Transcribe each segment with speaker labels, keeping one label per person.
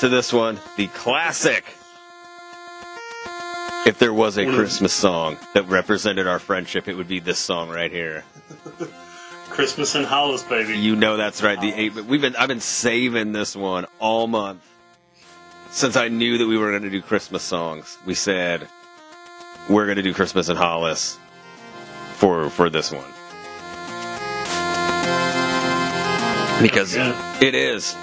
Speaker 1: You know the words to this one. The classic. If there was a Christmas song that represented our friendship, it would be this song right here.
Speaker 2: Christmas in Hollis, baby.
Speaker 1: You know that's right. The eight. We've been. I've been saving this one all month since I knew that we were going to do Christmas songs. We said we're going to do Christmas in Hollis for for this one because
Speaker 2: Yeah.
Speaker 1: it is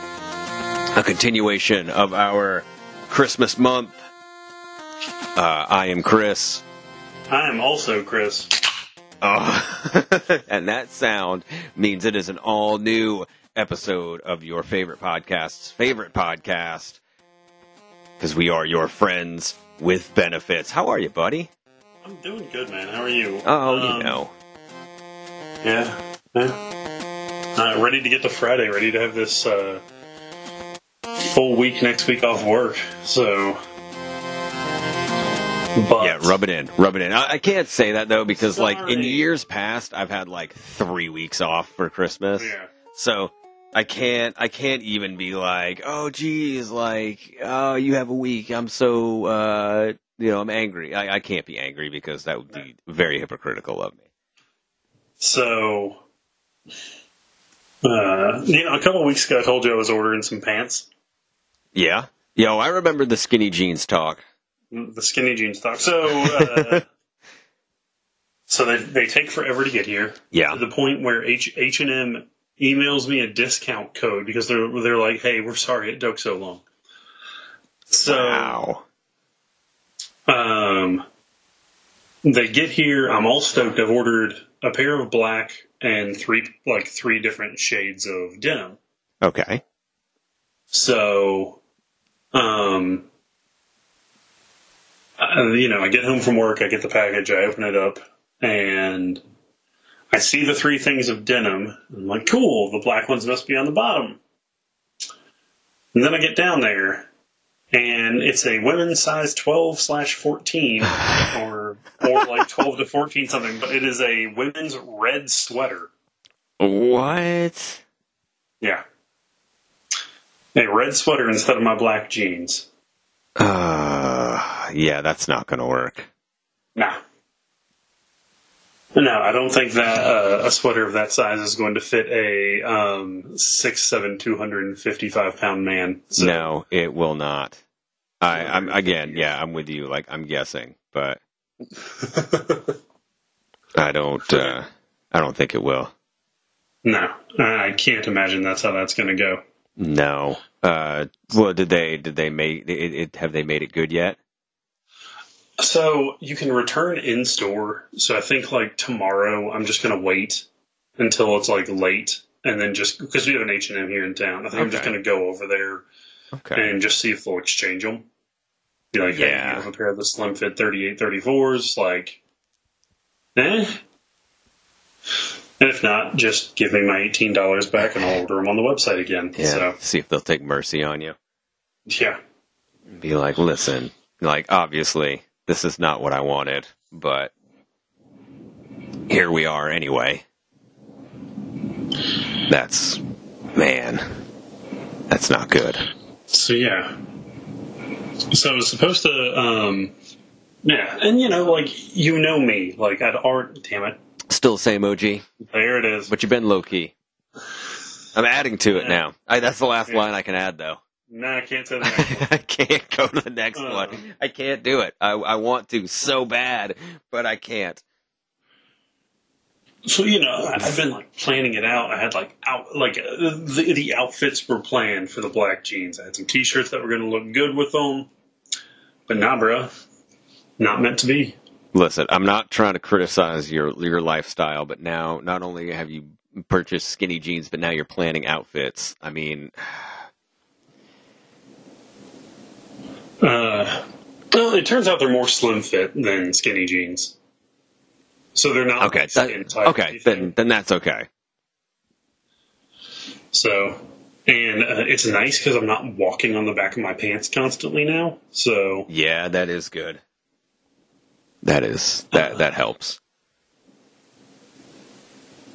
Speaker 1: a continuation of our Christmas month. Uh, I am Chris.
Speaker 2: I am also Chris.
Speaker 1: Oh. and that sound means it is an all new episode of your favorite podcast's favorite podcast. Because we are your friends with benefits. How are you, buddy?
Speaker 2: I'm doing good, man. How are you?
Speaker 1: Oh,
Speaker 2: Um,
Speaker 1: you know.
Speaker 2: Yeah. yeah. Uh, ready to get to Friday. Ready to have this uh, full week next week off work. So. But
Speaker 1: Yeah, rub it in. Rub it in. I, I can't say that, though, because, like, in years past, I've had, like, three weeks off for Christmas.
Speaker 2: Yeah.
Speaker 1: So. I can't. I can't even be like, oh, geez, like, oh, you have a week. I'm so, uh, you know, I'm angry. I, I can't be angry because that would be very hypocritical of me.
Speaker 2: So. Uh, you know, a couple weeks ago, I told you I was ordering some pants.
Speaker 1: Yeah. Yo, I remember the skinny jeans talk.
Speaker 2: the skinny jeans talk. So, uh, so they they take forever to get here.
Speaker 1: Yeah.
Speaker 2: To the point where H H and M emails me a discount code because they're they're like, "Hey, we're sorry it took so long." So,
Speaker 1: Wow.
Speaker 2: um, they get here. I'm all stoked. I've ordered a pair of black and three like three different shades of denim.
Speaker 1: Okay.
Speaker 2: So, um, you know, I get home from work, I get the package, I open it up, and I see the three things of denim. I'm like, cool, the black ones must be on the bottom. And then I get down there, and it's a women's size 12 slash 14, or, or like 12 to 14 something, but it is a women's red sweater.
Speaker 1: What?
Speaker 2: Yeah. A red sweater instead of my black jeans.
Speaker 1: Uh, yeah, that's not going to work.
Speaker 2: Nah. No, I don't think that uh, a sweater of that size is going to fit a um, six seven two hundred and fifty five pound man. So,
Speaker 1: No, it will not. I, I'm again, yeah, I'm with you. Like I'm guessing, but I don't. Uh, I don't think it will.
Speaker 2: no, I can't imagine that's how that's going to go.
Speaker 1: No. Uh, well, did they? Did they make it, it? Have they made it good yet?
Speaker 2: So you can return in store. So I think like tomorrow, I'm just going to wait until it's like late, and then just because we have an H and M here in town, I think I'm just
Speaker 1: Okay.
Speaker 2: to go over there
Speaker 1: Okay.
Speaker 2: and just see if they'll exchange them. Be like, hey,
Speaker 1: Yeah.
Speaker 2: you have a pair of the slim fit 38 34s, like, eh? And if not, just give me my $18 back and I'll order them on the website again.
Speaker 1: Yeah.
Speaker 2: So,
Speaker 1: See if they'll take mercy on you.
Speaker 2: yeah.
Speaker 1: Be like, listen, like obviously this is not what I wanted, but here we are anyway. That's man. That's not good.
Speaker 2: So, yeah. So I was supposed to, um, yeah. And, you know, like, you know me. Like, I'd already, damn it.
Speaker 1: Still the same OG,
Speaker 2: There it is.
Speaker 1: but you've been low key. I'm adding to it
Speaker 2: Yeah.
Speaker 1: now. I, that's the last
Speaker 2: Yeah.
Speaker 1: line I can add, though.
Speaker 2: No, I can't say one.
Speaker 1: I can't go to the next
Speaker 2: Uh.
Speaker 1: one. I can't do it. I, I want to so bad, but I can't.
Speaker 2: So you know, I've been like planning it out. I had like out like uh, the the outfits were planned for the black jeans. I had some t-shirts that were going to look good with them, but nah, bro, not meant to be.
Speaker 1: Listen, I'm not trying to criticize your your lifestyle, but now not only have you purchased skinny jeans, but now you're planning outfits. I mean,
Speaker 2: Uh, well, it turns out they're more slim fit than skinny jeans, so they're not
Speaker 1: okay, that, okay, then then that's okay.
Speaker 2: So, and uh, it's nice because I'm not walking on the back of my pants constantly now. So,
Speaker 1: Yeah, that is good. That is that that helps.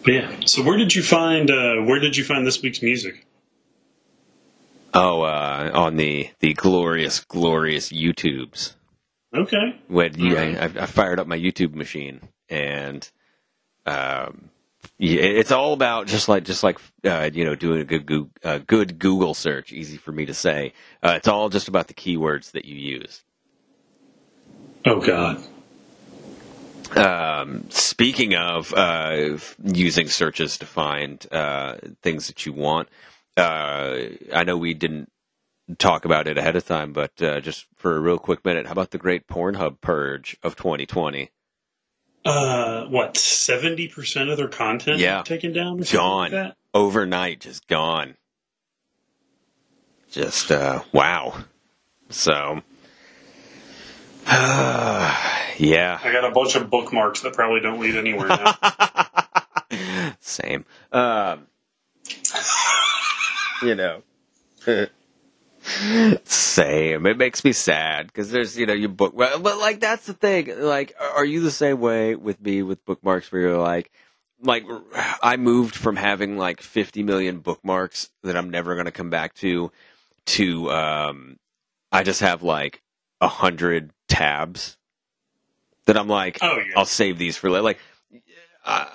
Speaker 2: but yeah. So where did you find uh, where did you find this week's music?
Speaker 1: Oh, uh, on the the glorious, glorious YouTubes.
Speaker 2: Okay.
Speaker 1: When you,
Speaker 2: Alright.
Speaker 1: I, I fired up my YouTube machine, and um, yeah, it's all about just like just like uh, you know doing a good Google, uh, good Google search. Easy for me to say. Uh, it's all just about the keywords that you use.
Speaker 2: Oh God.
Speaker 1: Um, speaking of uh, using searches to find uh, things that you want, uh, I know we didn't talk about it ahead of time, but uh, just for a real quick minute, how about the great Pornhub purge of 2020?
Speaker 2: Uh, what? Seventy percent of their content
Speaker 1: Yeah.
Speaker 2: taken down.
Speaker 1: Gone
Speaker 2: Like
Speaker 1: overnight, just gone. Just uh, wow. So, yeah.
Speaker 2: I got a bunch of bookmarks that probably don't lead anywhere now.
Speaker 1: Same. Um, you know. Same. It makes me sad because there's, you know, you book, well, but like that's the thing. Like, are you the same way with me with bookmarks where you're like, like I moved from having like 50 million bookmarks that I'm never going to come back to, to um, I just have like a hundred tabs that I'm like,
Speaker 2: oh yeah.
Speaker 1: I'll save these for later. Like, uh,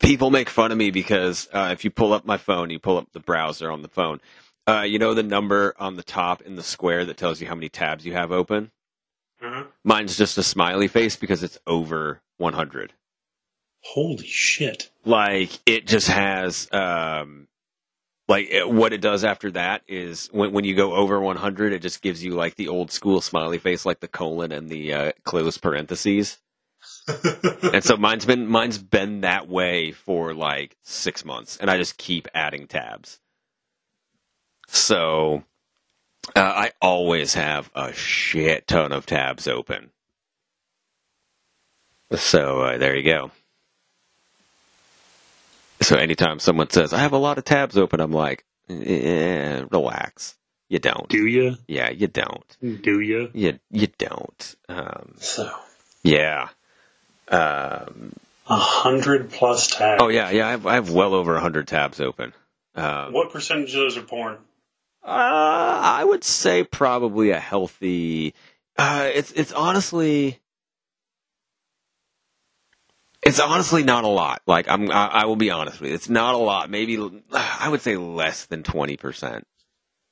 Speaker 1: people make fun of me because uh, if you pull up my phone, you pull up the browser on the phone. Uh, you know the number on the top in the square that tells you how many tabs you have open.
Speaker 2: Uh-huh.
Speaker 1: Mine's just a smiley face because it's over 100.
Speaker 2: Holy shit.
Speaker 1: Like it just has, um, like it, what it does after that is when when you go over 100, it just gives you like the old school smiley face, like the colon and the uh, closed parentheses. and so mine's been mine's been that way for like six months, and I just keep adding tabs. So uh, I always have a shit ton of tabs open. So uh, there you go. So anytime someone says I have a lot of tabs open, I'm like, eh, relax. You don't.
Speaker 2: Do you?
Speaker 1: Yeah, you don't.
Speaker 2: Do you?
Speaker 1: You you don't. Um,
Speaker 2: So
Speaker 1: yeah. Um,
Speaker 2: a hundred plus tabs.
Speaker 1: oh yeah, yeah. I have, I have well over a hundred tabs open. Um,
Speaker 2: What percentage of those are porn?
Speaker 1: Uh, I would say probably a healthy. Uh, it's it's honestly, it's honestly not a lot. Like I'm, I, I will be honest with you, it's not a lot. Maybe I would say less than twenty percent.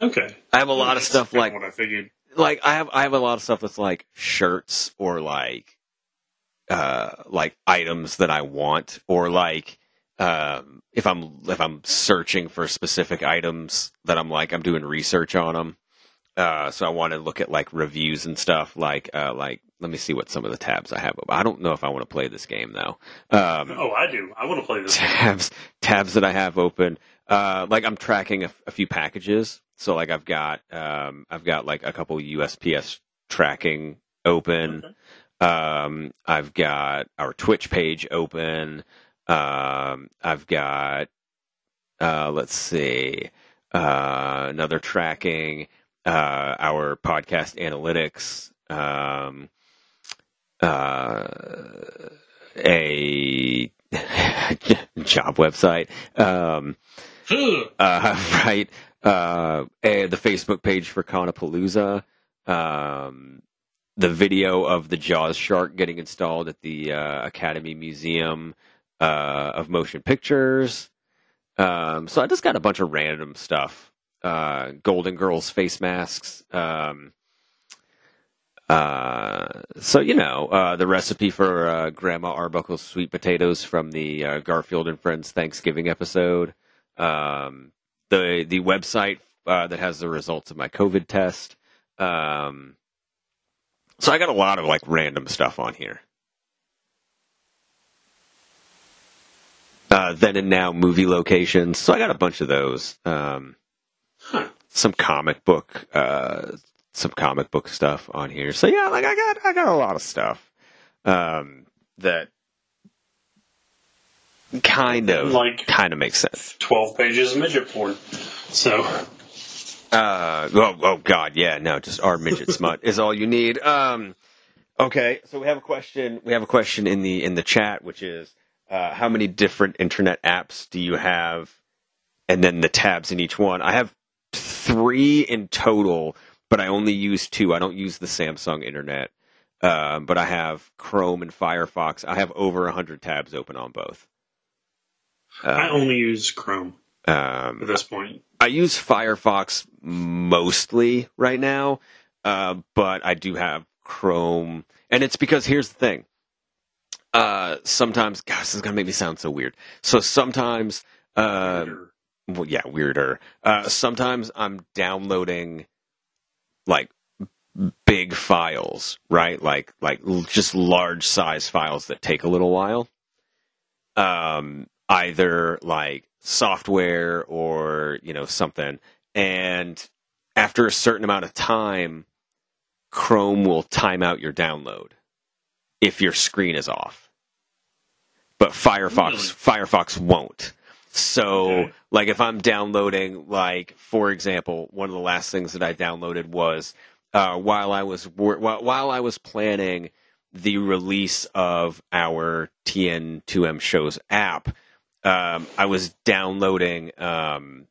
Speaker 2: Okay.
Speaker 1: I have a lot of stuff like
Speaker 2: what I figured.
Speaker 1: like I have I have a lot of stuff that's like shirts or like uh like items that I want or like um if I'm if I'm searching for specific items that I'm like I'm doing research on them uh so I want to look at like reviews and stuff like uh like let me see what some of the tabs I have I don't know if I want to play this game though um
Speaker 2: Oh, I do. I want to play this. game.
Speaker 1: tabs tabs that I have open. Uh, like I'm tracking a, a few packages. So like I've got um, I've got like a couple USPS tracking open.
Speaker 2: Okay.
Speaker 1: Um, I've got our Twitch page open. Um, I've got uh, let's see uh, another tracking uh, our podcast analytics. Uh, a job website. Um, uh, right. Uh, and the Facebook page for Conapalooza. Um, the video of the Jaws shark getting installed at the uh, Academy Museum uh, of Motion Pictures. Um, so I just got a bunch of random stuff. Uh, Golden Girls face masks. Um, uh, so you know uh, the recipe for uh, Grandma Arbuckle's sweet potatoes from the uh, Garfield and Friends Thanksgiving episode. Um, the the website uh, that has the results of my COVID test. Um, so I got a lot of like random stuff on here. Uh, then and now movie locations. So I got a bunch of those. Um,
Speaker 2: Huh.
Speaker 1: some comic book, uh, some comic book stuff on here. So yeah, like I got, I got a lot of stuff, um, that kind of,
Speaker 2: Like-
Speaker 1: kind of makes sense.
Speaker 2: Twelve pages of midget porn. So
Speaker 1: Uh, oh, oh God, yeah, no, just our midget smut is all you need. Um, okay, so we have a question. We have a question in the in the chat, which is, uh, how many different internet apps do you have? And then the tabs in each one. I have three in total, but I only use two. I don't use the Samsung internet. Uh, but I have Chrome and Firefox. I have over 100 tabs open on both.
Speaker 2: I
Speaker 1: Um,
Speaker 2: only use Chrome
Speaker 1: um,
Speaker 2: at this point.
Speaker 1: I use Firefox mostly right now, uh, but I do have Chrome, and it's because here's the thing. Uh, sometimes, gosh, this is gonna make me sound so weird. So sometimes, uh, well, yeah, weirder. Uh, sometimes I'm downloading like big files, right? Like like just large size files that take a little while. Um, either like software or you know something, and after a certain amount of time, Chrome will time out your download if your screen is off. But Firefox Firefox won't. So,
Speaker 2: Okay.
Speaker 1: like, if I'm downloading, like, for example, one of the last things that I downloaded was uh, while I was wor- while, while I was planning the release of our TN2M shows app, um, I was downloading um,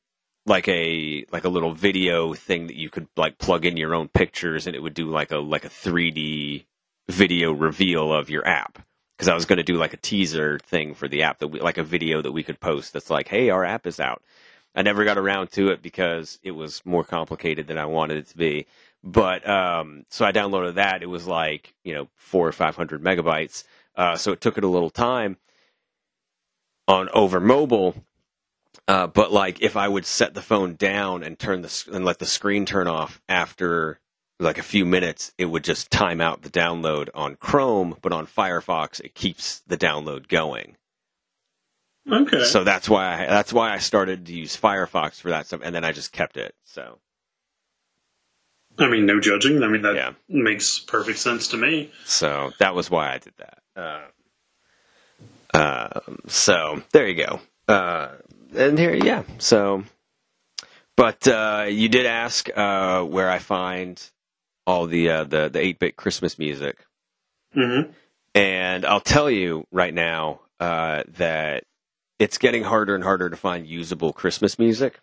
Speaker 1: like a like a little video thing that you could like plug in your own pictures, and it would do like a like a 3D video reveal of your app because I was going to do like a teaser thing for the app that we, like a video that we could post that's like, hey, our app is out. I never got around to it because it was more complicated than I wanted it to be. But um, so I downloaded that. It was like you know four or five hundred megabytes. Uh, so it took it a little time on over mobile. Uh, but like if I would set the phone down and turn the and let the screen turn off after like a few minutes, it would just time out the download on Chrome. But on Firefox, it keeps the download going.
Speaker 2: Okay.
Speaker 1: So that's why I, that's why I started to use Firefox for that stuff, and then I just kept it. So
Speaker 2: I mean, no judging. I mean, that
Speaker 1: Yeah.
Speaker 2: makes perfect sense to me.
Speaker 1: so that was why I did that. Uh, um, so there you go. Uh, and here, yeah. So, but uh, you did ask uh, where I find all the uh, the the eight bit Christmas music.
Speaker 2: hmm
Speaker 1: And I'll tell you right now uh, that it's getting harder and harder to find usable Christmas music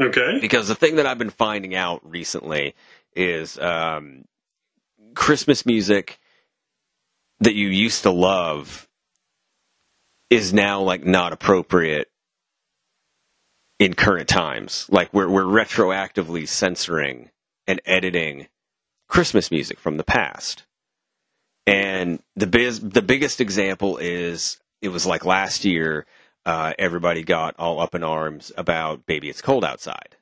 Speaker 2: Okay.
Speaker 1: because the thing that I've been finding out recently is um, Christmas music that you used to love is now like not appropriate in current times. Like we're we're retroactively censoring and editing Christmas music from the past. And the biz, the biggest example is it was like last year. Uh, everybody got all up in arms about "Baby It's Cold Outside,"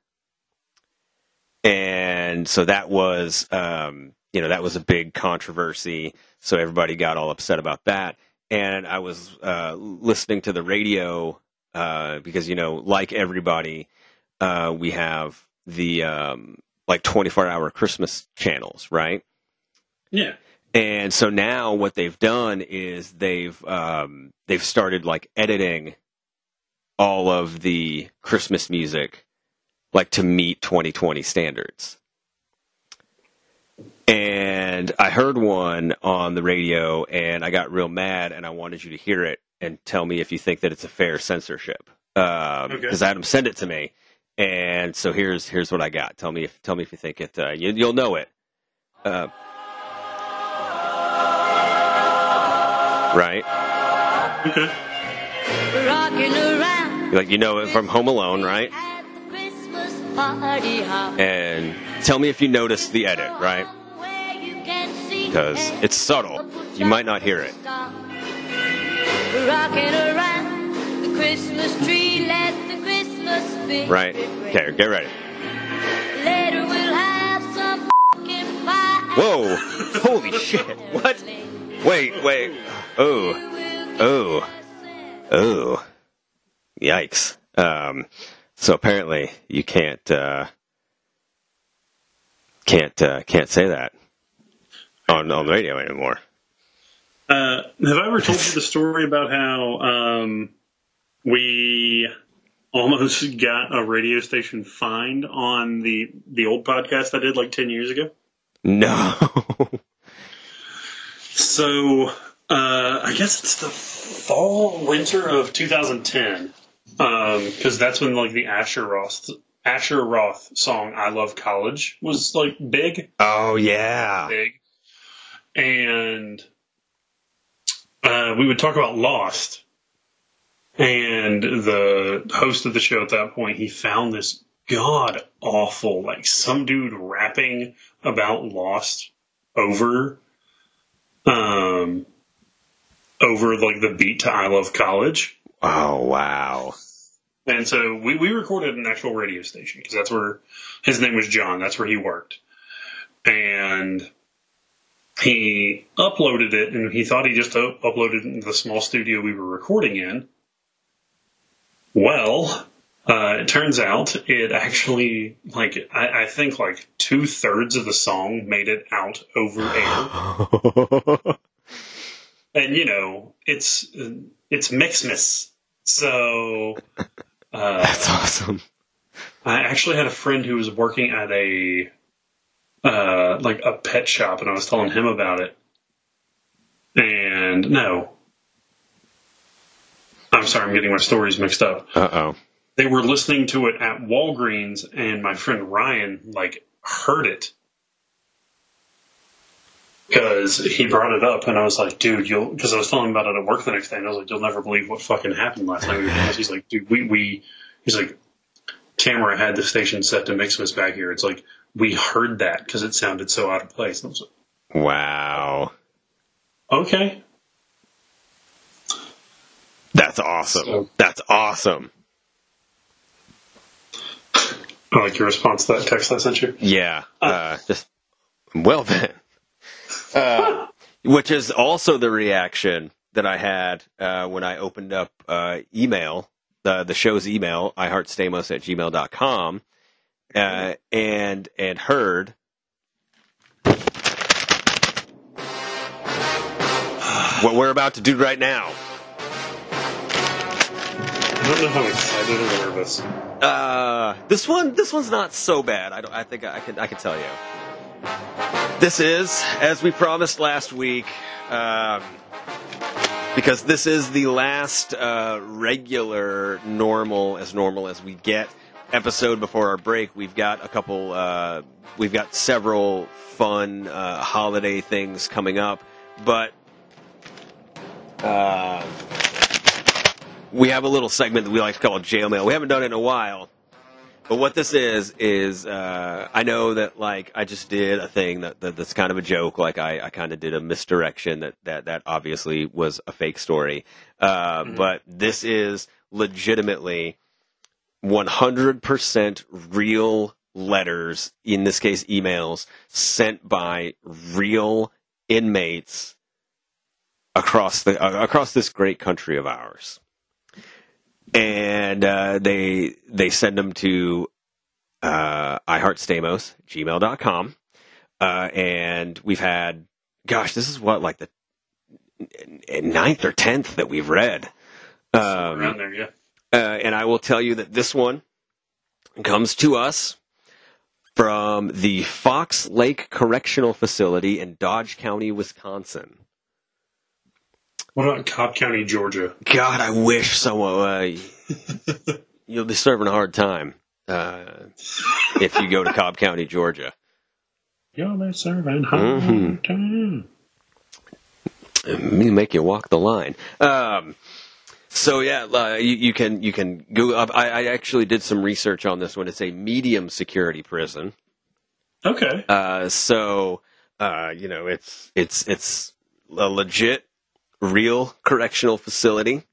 Speaker 1: and so that was, um, you know, that was a big controversy. So everybody got all upset about that. And I was uh, listening to the radio uh, because, you know, like everybody, uh, we have the um, like 24 hour Christmas channels, right?
Speaker 2: Yeah.
Speaker 1: And so now what they've done is they've um, they've started like editing all of the Christmas music like to meet 2020 standards. And I heard one on the radio and I got real mad and I wanted you to hear it and tell me if you think that it's a fair censorship. Um,
Speaker 2: Okay.
Speaker 1: Adam sent it to me. And so here's here's what I got. Tell me if tell me if you think it uh, you, you'll know it. Uh, right?
Speaker 2: Okay.
Speaker 3: Rocking around.
Speaker 1: Like you know it from Home Alone, right?
Speaker 3: At the Christmas party hop.
Speaker 1: And tell me if you notice the edit, right?
Speaker 3: Where you can see
Speaker 1: Because it's subtle. You might not hear it.
Speaker 3: Rocking around the Christmas tree, let the Christmas spirit
Speaker 1: Right? Okay, get ready.
Speaker 3: Later we'll have some pumpkin pie.
Speaker 1: Whoa! Holy shit! What? Wait, wait. Oh, oh, oh. Yikes. Um, so apparently you can't, uh, can't, uh, can't say that on, on the radio anymore.
Speaker 2: Uh, have I ever told you the story about how um, we almost got a radio station fined on the the old podcast I did like ten years ago?
Speaker 1: No.
Speaker 2: So uh, I guess it's the fall winter of 2010 because that's when like the Asher Roth Asher Roth song "I Love College" was like big,
Speaker 1: Oh yeah.
Speaker 2: big, and uh, we would talk about Lost. And the host of the show at that point, he found this god awful, like some dude rapping about Lost over, um, over like the beat to "I Love College."
Speaker 1: Oh wow.
Speaker 2: And so we, we recorded an actual radio station because that's where his name was John. That's where he worked. And he uploaded it and he thought he just uploaded it into the small studio we were recording in. Well, uh, it turns out it actually, like, I, I think like two thirds of the song made it out over air. and you know, it's, it's Mixmas. So, uh,
Speaker 1: That's awesome.
Speaker 2: I actually had a friend who was working at a uh, like a pet shop, and I was telling him about it. And no, I'm sorry, I'm getting my stories mixed up.
Speaker 1: Uh oh.
Speaker 2: They were listening to it at Walgreens, and my friend Ryan like heard it because he brought it up, and I was like, "Dude, you'll," because I was telling him about it at work the next day, and I was like, "You'll never believe what fucking happened last night." We were doing this." He's like, "Dude, we we," he's like, "Camera had the station set to mix Mixmas back here." It's like we heard that because it sounded so out of place. And I was like,
Speaker 1: Wow.
Speaker 2: "Okay."
Speaker 1: That's awesome.
Speaker 2: So-
Speaker 1: That's awesome.
Speaker 2: I like your response to that text I sent you.
Speaker 1: Yeah. Uh, just well then. Uh, which is also the reaction that I had uh, when I opened up uh, email, the the show's email, iheartstamos at gmail.com, uh, and and heard what we're about to do right now.
Speaker 2: Don't know how excited or nervous.
Speaker 1: Uh, this one, this one's not so bad. I don't. I think I can. I can tell you. This is, as we promised last week, um, because this is the last uh, regular, normal, as normal as we get episode before our break. We've got a couple. Uh, we've got several fun uh, holiday things coming up, but. Uh, we have a little segment that we like to call jail mail. We haven't done it in a while. But what this is is uh, I know that like I just did a thing that, that that's kind of a joke. Like I, I kind of did a misdirection that, that that obviously was a fake story. Uh, But this is legitimately 100% real letters. In this case, emails sent by real inmates across the uh, across this great country of ours and uh, they they send them to uh, iHeartStamos, gmail.com. Uh, and we've had, gosh, this is what, like the ninth or tenth that we've read.
Speaker 2: Around
Speaker 1: Um,
Speaker 2: there, yeah.
Speaker 1: uh, and I will tell you that this one comes to us from the Fox Lake Correctional Facility in Dodge County, Wisconsin.
Speaker 2: What about Cobb County, Georgia?
Speaker 1: God, I wish someone. Uh, you'll be serving a hard time uh, if you go to Cobb County, Georgia.
Speaker 2: Y'all be serving hard
Speaker 1: Mhm.
Speaker 2: time.
Speaker 1: Me make you walk the line. Um, so yeah, uh, you, you can you can go. I, I actually did some research on this one. It's a medium security prison.
Speaker 2: Okay.
Speaker 1: Uh, so uh, you know, it's it's it's a legit, real correctional facility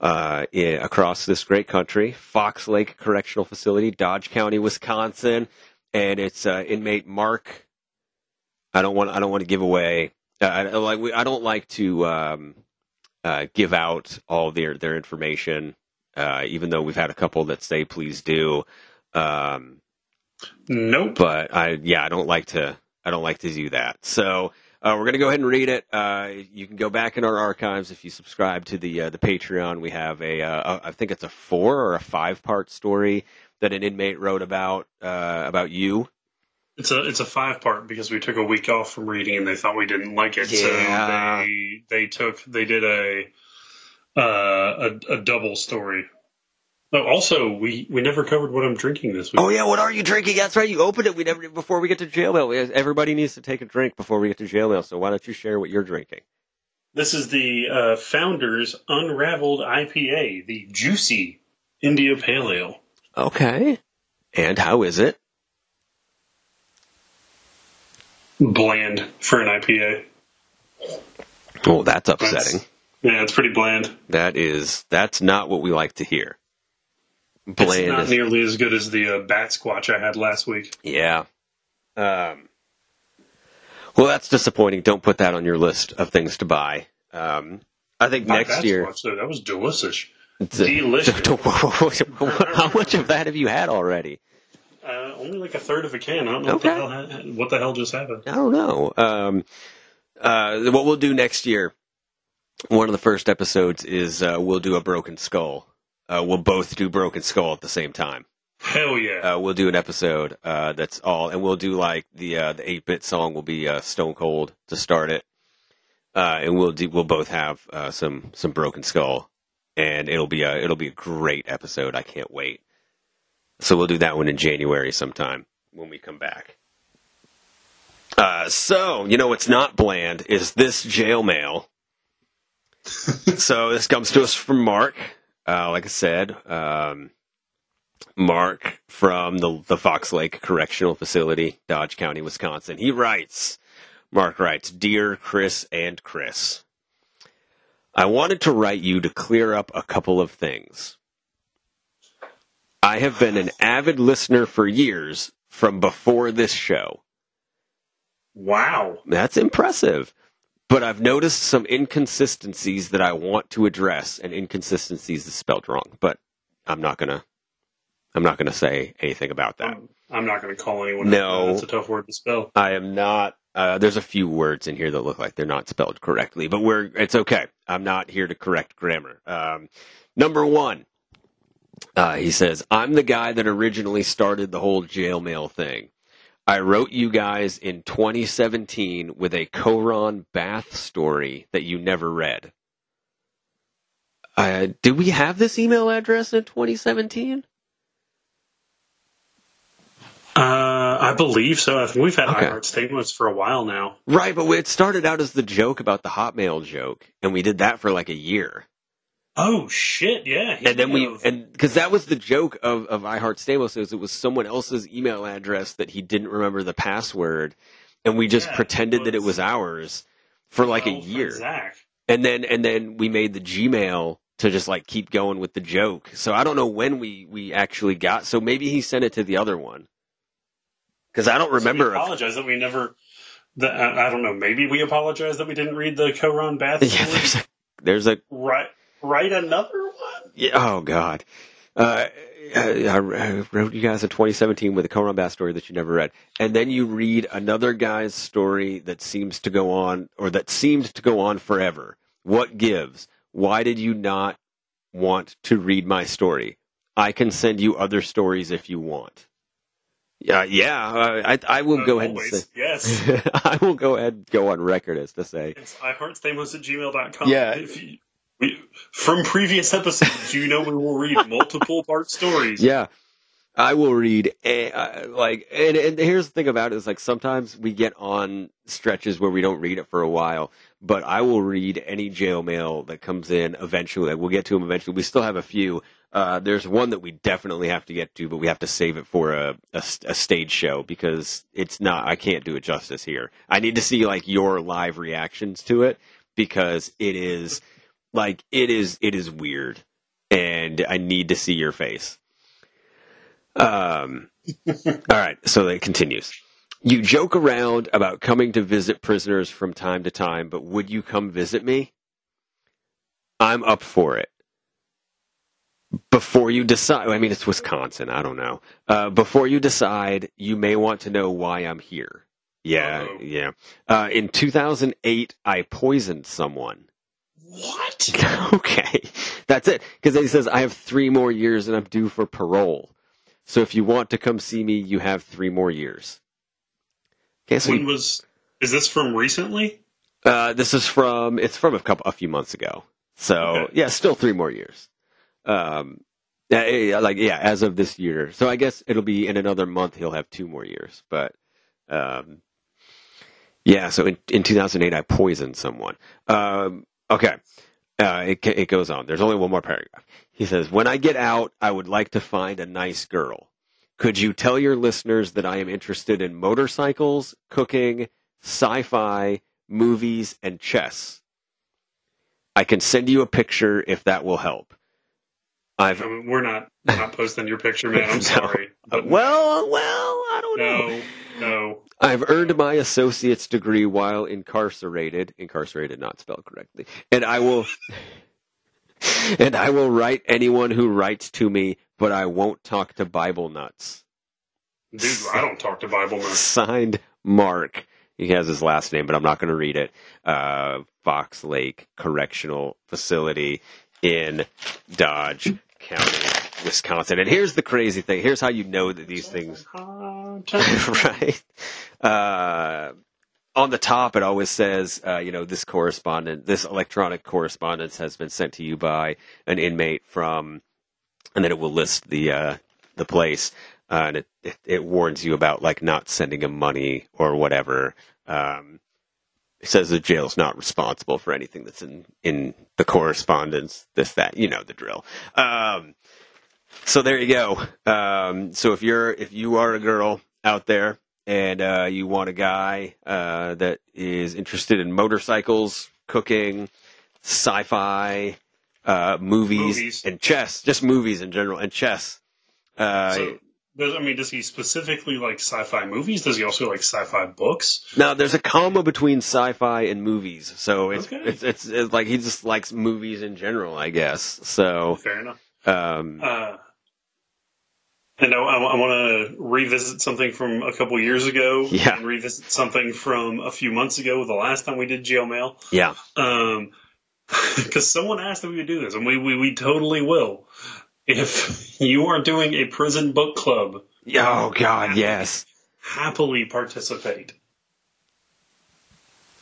Speaker 1: uh, i- across this great country. Fox Lake Correctional Facility, Dodge County, Wisconsin, and it's uh, inmate Mark. I don't want I don't want to give away. Uh, I, I like we, I don't like to um, uh, give out all their their information. Uh, even though we've had a couple that say please do. Um,
Speaker 2: Nope.
Speaker 1: but I yeah I don't like to I don't like to do that. So uh, we're gonna go ahead and read it. Uh, you can go back in our archives if you subscribe to the uh, the Patreon. We have a uh, I think it's a four or a five part story that an inmate wrote about uh, about you.
Speaker 2: It's a it's a five part because we took a week off from reading and they thought we didn't like it,
Speaker 1: Yeah.
Speaker 2: so they they took they did a uh, a, a double story. Oh, also, we, we never covered what I'm drinking this week.
Speaker 1: Oh yeah, what are you drinking? That's right. You opened it. We never before we get to jail mail. Everybody needs to take a drink before we get to jail mail. So why don't you share what you're drinking?
Speaker 2: This is the uh, Founders Unraveled IPA, the juicy India Pale Ale.
Speaker 1: Okay. And how is it?
Speaker 2: Bland for an IPA.
Speaker 1: Oh, that's upsetting.
Speaker 2: Yeah, it's pretty bland.
Speaker 1: That is that's not what we like to hear.
Speaker 2: It's not
Speaker 1: is-
Speaker 2: nearly as good as the uh, Bat Squatch I had last week.
Speaker 1: yeah. Um. Well, that's disappointing. Don't put that on your list of things to buy. Um. I think
Speaker 2: Not
Speaker 1: next
Speaker 2: Bat
Speaker 1: year.
Speaker 2: Squatch, though. That was delicious. Delicious.
Speaker 1: How much of that have you had already?
Speaker 2: Uh, only like a third of a can. I don't know
Speaker 1: Okay.
Speaker 2: what, the hell, what the hell just happened.
Speaker 1: I don't know. Um, uh, what we'll do next year, one of the first episodes is uh, we'll do a Broken Skull. Uh, we'll both do Broken Skull at the same time.
Speaker 2: Hell yeah.
Speaker 1: Uh, we'll do an episode uh, that's all, and we'll do like the uh, the eight bit song will be uh, Stone Cold to start it, uh, and we'll do we'll both have uh, some some Broken Skull, and it'll be a it'll be a great episode. I can't wait. So we'll do that one in January sometime when we come back. Uh, so you know what's not bland is this jail mail. so this comes to us from Mark. Uh, like I said, um, Mark from the the Fox Lake Correctional Facility, Dodge County, Wisconsin. He writes, Mark writes, "Dear Chris and Chris, I wanted to write you to clear up a couple of things. I have been an avid listener for years from before this show.
Speaker 2: wow.
Speaker 1: That's impressive. But I've noticed some inconsistencies that I want to address, and inconsistencies is spelled wrong, but I'm not gonna I'm not gonna say anything about that.
Speaker 2: I'm, I'm not going to call anyone.
Speaker 1: No.
Speaker 2: That's a tough word to spell.
Speaker 1: I am not uh, there's a few words in here that look like they're not spelled correctly, but we're it's okay. I'm not here to correct grammar. Um, number one, uh, he says, I'm the guy that originally started the whole jail mail thing. I wrote you guys in 2017 with a Koran bath story that you never read. Uh, did we have this email address in 2017?
Speaker 2: Uh, I believe so. I think we've had
Speaker 1: Okay.
Speaker 2: iHeart statements for a while now.
Speaker 1: Right, but it started out as the joke about the Hotmail joke, and we did that for like a year.
Speaker 2: Oh shit! Yeah.
Speaker 1: and then we and because that was the joke of of I Heart Stamos is it was someone else's email address that he didn't remember the password, and we just
Speaker 2: Yeah,
Speaker 1: pretended
Speaker 2: it
Speaker 1: that it
Speaker 2: was-
Speaker 1: ours for like a
Speaker 2: Oh,
Speaker 1: year, and then and then we made the Gmail to just like keep going with the joke. So I don't know when we we actually got. So maybe he sent it to the other one because I don't remember.
Speaker 2: We
Speaker 1: a-
Speaker 2: apologize that we never. The, I, I don't know. Maybe we apologize that we didn't read the Koran bath.
Speaker 1: yeah, there's a there's a
Speaker 2: Right. Write another one.
Speaker 1: Yeah, oh God. Uh, I, I wrote you guys in 2017 with a Conan Bass story that you never read, and then you read another guy's story that seems to go on, or that seemed to go on forever. What gives? Why did you not want to read my story? I can send you other stories if you want. Yeah, yeah. I I will
Speaker 2: Uh,
Speaker 1: go ahead
Speaker 2: always.
Speaker 1: and
Speaker 2: Yes.
Speaker 1: I will go ahead and go on record as to say.
Speaker 2: It's iHeartStamos at gmail.com.
Speaker 1: Yeah.
Speaker 2: If you, we, from previous episodes, you know we will read multiple part stories.
Speaker 1: Yeah. I will read a, uh, like, and, and here's the thing about it is like sometimes we get on stretches where we don't read it for a while, but I will read any jail mail that comes in eventually. We'll get to them eventually. We still have a few. Uh, there's one that we definitely have to get to, but we have to save it for a, a, a stage show because it's not, I can't do it justice here. I need to see like your live reactions to it because it is like, it is, it is weird and I need to see your face. Um, all right, so it continues. You joke around about coming to visit prisoners from time to time, but would you come visit me? I'm up for it. Before you decide, I mean, it's Wisconsin, I don't know. Uh, before you decide, you may want to know why I'm here. Yeah,
Speaker 2: Uh-oh.
Speaker 1: yeah. Uh, in 2008, I poisoned someone.
Speaker 2: What?
Speaker 1: okay, that's it. Because he says I have three more years and I'm due for parole. So if you want to come see me, you have three more years. Okay, so
Speaker 2: When was. Is this from recently?
Speaker 1: uh, this is from it's from a couple a few months ago. So
Speaker 2: Okay.
Speaker 1: yeah, still three more years. Um, Yeah, yeah, like yeah, as of this year. So I guess it'll be in another month. He'll have two more years. But um, yeah, so in, in 2008, I poisoned someone. Um, okay, uh, it it goes on. There's only one more paragraph. He says, "When I get out, I would like to find a nice girl. Could you tell your listeners that I am interested in motorcycles, cooking, sci-fi, movies, and chess? I can send you a picture if that will help." I've
Speaker 2: we're not we're not posting your picture, man. I'm
Speaker 1: No.
Speaker 2: sorry. But
Speaker 1: well, well, I don't know.
Speaker 2: No.
Speaker 1: I've earned my associate's degree while incarcerated. Incarcerated, not spelled correctly. And I will, and I will write anyone who writes to me, but I won't talk to Bible nuts.
Speaker 2: Dude, I don't talk to Bible nuts.
Speaker 1: Signed, Mark. He has his last name, but I'm not going to read it. Uh, Fox Lake Correctional Facility in Dodge County, Wisconsin. And here's the crazy thing. Here's how you know that these things right. Uh, on the top, it always says, uh, you know, this correspondent, this electronic correspondence has been sent to you by an inmate from, and then it will list the uh, the place, uh, and it, it it warns you about like not sending him money or whatever. Um, it says the jail's not responsible for anything that's in in the correspondence. This that you know the drill. Um, so there you go. Um, so if you're if you are a girl out there and uh, you want a guy uh, that is interested in motorcycles, cooking, sci-fi, uh, movies,
Speaker 2: Movies.
Speaker 1: and chess, just movies in general, and chess. Uh,
Speaker 2: So, I mean, does he specifically like sci-fi movies? Does he also like sci-fi books?
Speaker 1: now there's a comma between sci-fi and movies, so it's
Speaker 2: Okay.
Speaker 1: it's, it's it's like he just likes movies in general, I guess. So
Speaker 2: Fair enough.
Speaker 1: um,
Speaker 2: Uh, and I, I want to revisit something from a couple years ago.
Speaker 1: Yeah.
Speaker 2: And revisit something from a few months ago, the last time we did jail mail.
Speaker 1: yeah,
Speaker 2: Um, because someone asked if we would do this, and we, we, we totally will. If you are doing a prison book club,
Speaker 1: oh god, yes.
Speaker 2: happily participate.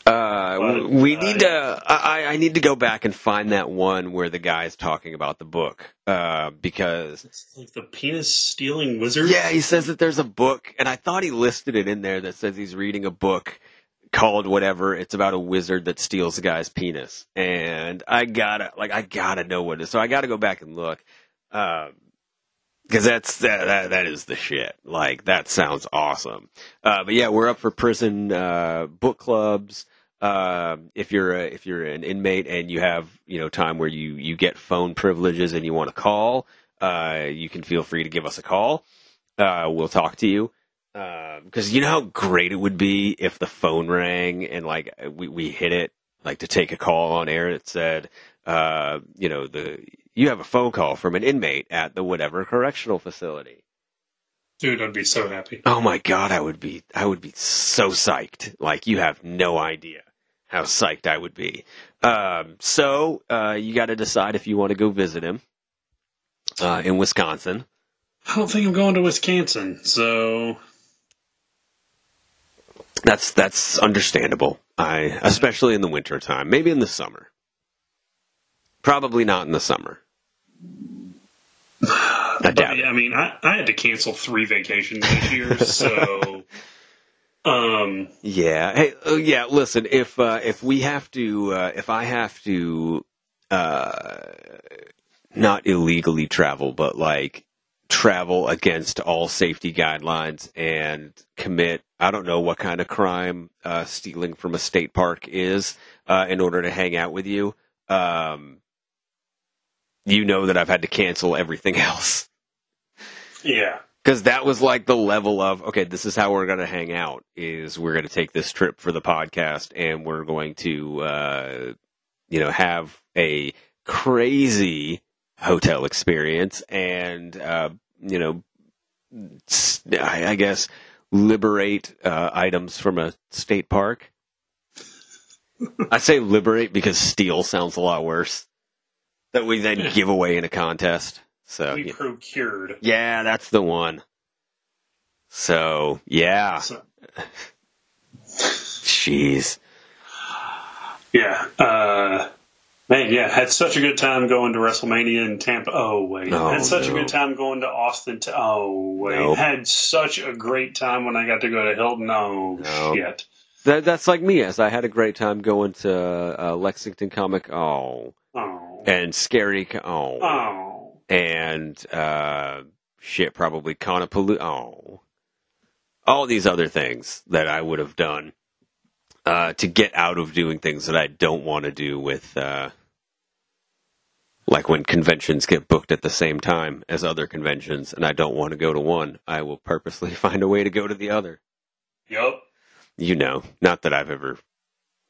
Speaker 1: Uh, we
Speaker 2: uh,
Speaker 1: need to. I, I need to go back and find that one where the guy's talking about the book. Uh, because
Speaker 2: It's like the penis stealing wizard.
Speaker 1: yeah, he says that there's a book, and I thought he listed it in there that says he's reading a book called whatever. It's about a wizard that steals a guy's penis, and I gotta like I gotta know what it is. So I gotta go back and look. Um, because that's that, that that is the shit. Like that sounds awesome. Uh, but yeah, we're up for prison uh, book clubs. Uh, if you're a, if you're an inmate and you have you know time where you you get phone privileges and you want to call, uh, you can feel free to give us a call. Uh, we'll talk to you. Because you know how great it would be if the phone rang and like we, we hit it like to take a call on air that said, uh, you know, the you have a phone call from an inmate at the whatever correctional facility.
Speaker 2: Dude, I'd be so happy.
Speaker 1: Oh my god, I would be I would be so psyched. Like you have no idea how psyched I would be. Um, so uh, you got to decide if you want to go visit him uh, in Wisconsin.
Speaker 2: I don't think I'm going to Wisconsin, so
Speaker 1: That's that's understandable. I especially in the winter time, maybe in the summer. Probably not in the summer. I
Speaker 2: But,
Speaker 1: doubt it.
Speaker 2: I mean, I, I had to cancel three vacations this year, so um,
Speaker 1: Yeah. Hey, oh, yeah. Listen, if uh, if we have to, uh, if I have to, uh, not illegally travel, but like travel against all safety guidelines and commit, I don't know what kind of crime uh, stealing from a state park is, uh, in order to hang out with you. Um, you know that I've had to cancel everything else.
Speaker 2: yeah,
Speaker 1: Because that was like the level of okay, this is how we're going to hang out. Is we're going to take this trip for the podcast, and we're going to, uh, you know, have a crazy hotel experience, and uh, you know, I, I guess liberate uh, items from a state park. I say liberate because steal sounds a lot worse. That we then give away in a contest. So
Speaker 2: we
Speaker 1: yeah.
Speaker 2: procured.
Speaker 1: Yeah, that's the one. So, yeah.
Speaker 2: So,
Speaker 1: Jeez.
Speaker 2: yeah, uh, Man, yeah, had such a good time going to WrestleMania in Tampa. Oh wait,
Speaker 1: Oh,
Speaker 2: had such
Speaker 1: no.
Speaker 2: a good time going to Austin. To, oh wait,
Speaker 1: No.
Speaker 2: had such a great time when I got to go to Hilton. Oh
Speaker 1: No.
Speaker 2: shit.
Speaker 1: That, that's like me, as I had a great time going to uh, Lexington Comic. Oh,
Speaker 2: Oh.
Speaker 1: and Scary. Oh,
Speaker 2: Oh.
Speaker 1: And uh, shit, probably Conapalooza. Oh, all these other things that I would have done uh, to get out of doing things that I don't want to do with, uh, like when conventions get booked at the same time as other conventions, and I don't want to go to one. I will purposely find a way to go to the other.
Speaker 2: Yup.
Speaker 1: You know, not that I've ever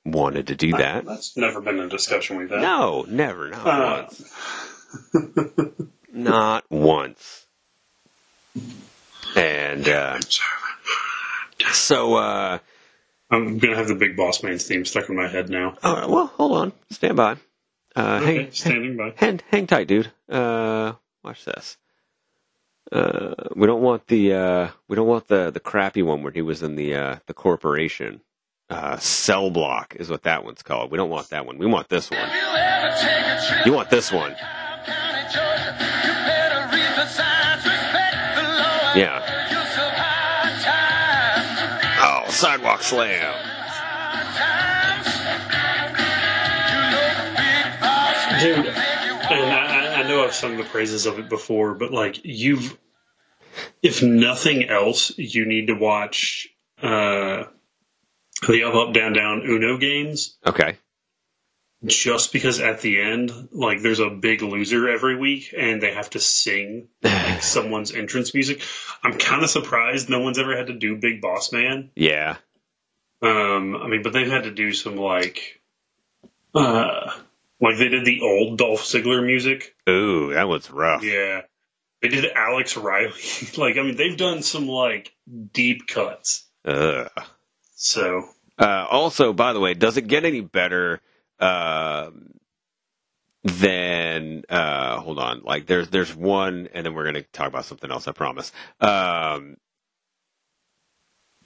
Speaker 1: wanted to do that.
Speaker 2: That's never been a discussion we've had.
Speaker 1: No, never, not
Speaker 2: Uh,
Speaker 1: once. Not once. And uh, so, uh,
Speaker 2: I'm gonna have the Big Boss Man's theme stuck in my head now.
Speaker 1: oh, well, hold on, stand by. Uh,
Speaker 2: Okay,
Speaker 1: hang,
Speaker 2: standing by.
Speaker 1: hang, hang tight, dude. Uh, watch this. Uh, we don't want the uh, we don't want the the crappy one where he was in the uh, the corporation. Uh, cell block is what that one's called. We don't want that one. We want this one. You want this one? Yeah. Oh, sidewalk slam.
Speaker 2: Dude, and I, I- I know I've sung the praises of it before, but like you've, if nothing else, you need to watch uh, the Up Up Down Down Uno games.
Speaker 1: Okay.
Speaker 2: Just because at the end, like there's a big loser every week, and they have to sing like, someone's entrance music. I'm kind of surprised no one's ever had to do Big Boss Man.
Speaker 1: Yeah.
Speaker 2: Um, I mean, but they've had to do some like, uh, like they did the old Dolph Ziggler music.
Speaker 1: Ooh, that was rough.
Speaker 2: Yeah. They did Alex Riley. like, I mean, they've done some like deep cuts.
Speaker 1: Ugh.
Speaker 2: So,
Speaker 1: Uh, also, by the way, does it get any better um than? Uh, hold on. Like, there's there's one, and then we're gonna talk about something else. I promise. Um,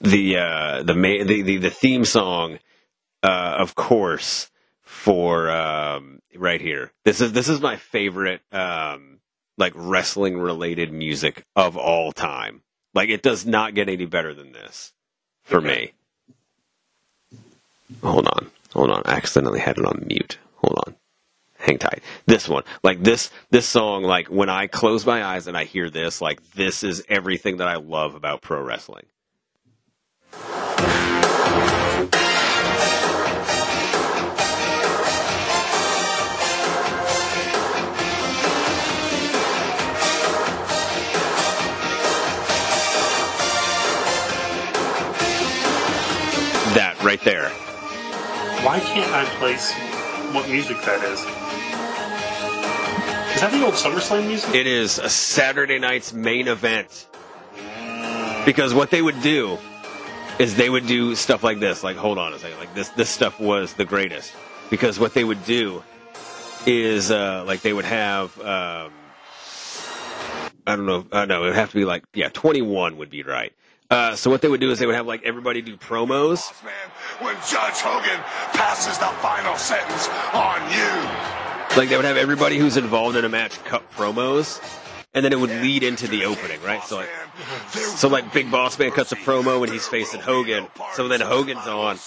Speaker 1: the uh, the, ma- the the the theme song, uh, of course, for um, right here. This is this is my favorite um, like wrestling related music of all time. Like, it does not get any better than this for me. Hold on. Hold on. I accidentally had it on mute. Hold on. Hang tight. This one. Like this this song, like when I close my eyes and I hear this, like this is everything that I love about pro wrestling. That right there.
Speaker 2: Why can't I place what music that is? Is that the old SummerSlam music?
Speaker 1: It is a Saturday night's main event. Because what they would do is they would do stuff like this. Like, hold on a second. Like this, this stuff was the greatest. Because what they would do is, uh, like they would have, um, I don't know, uh, no, it would have to be like, yeah, 21 would be right. Uh, so what they would do is they would have like everybody do promos.
Speaker 4: When Judge Hogan passes the final sentence on you.
Speaker 1: Like they would have everybody who's involved in a match cut promos. And then it would lead into the opening, right? So like, So like Big Boss Man cuts a promo when he's facing Hogan. So then Hogan's on.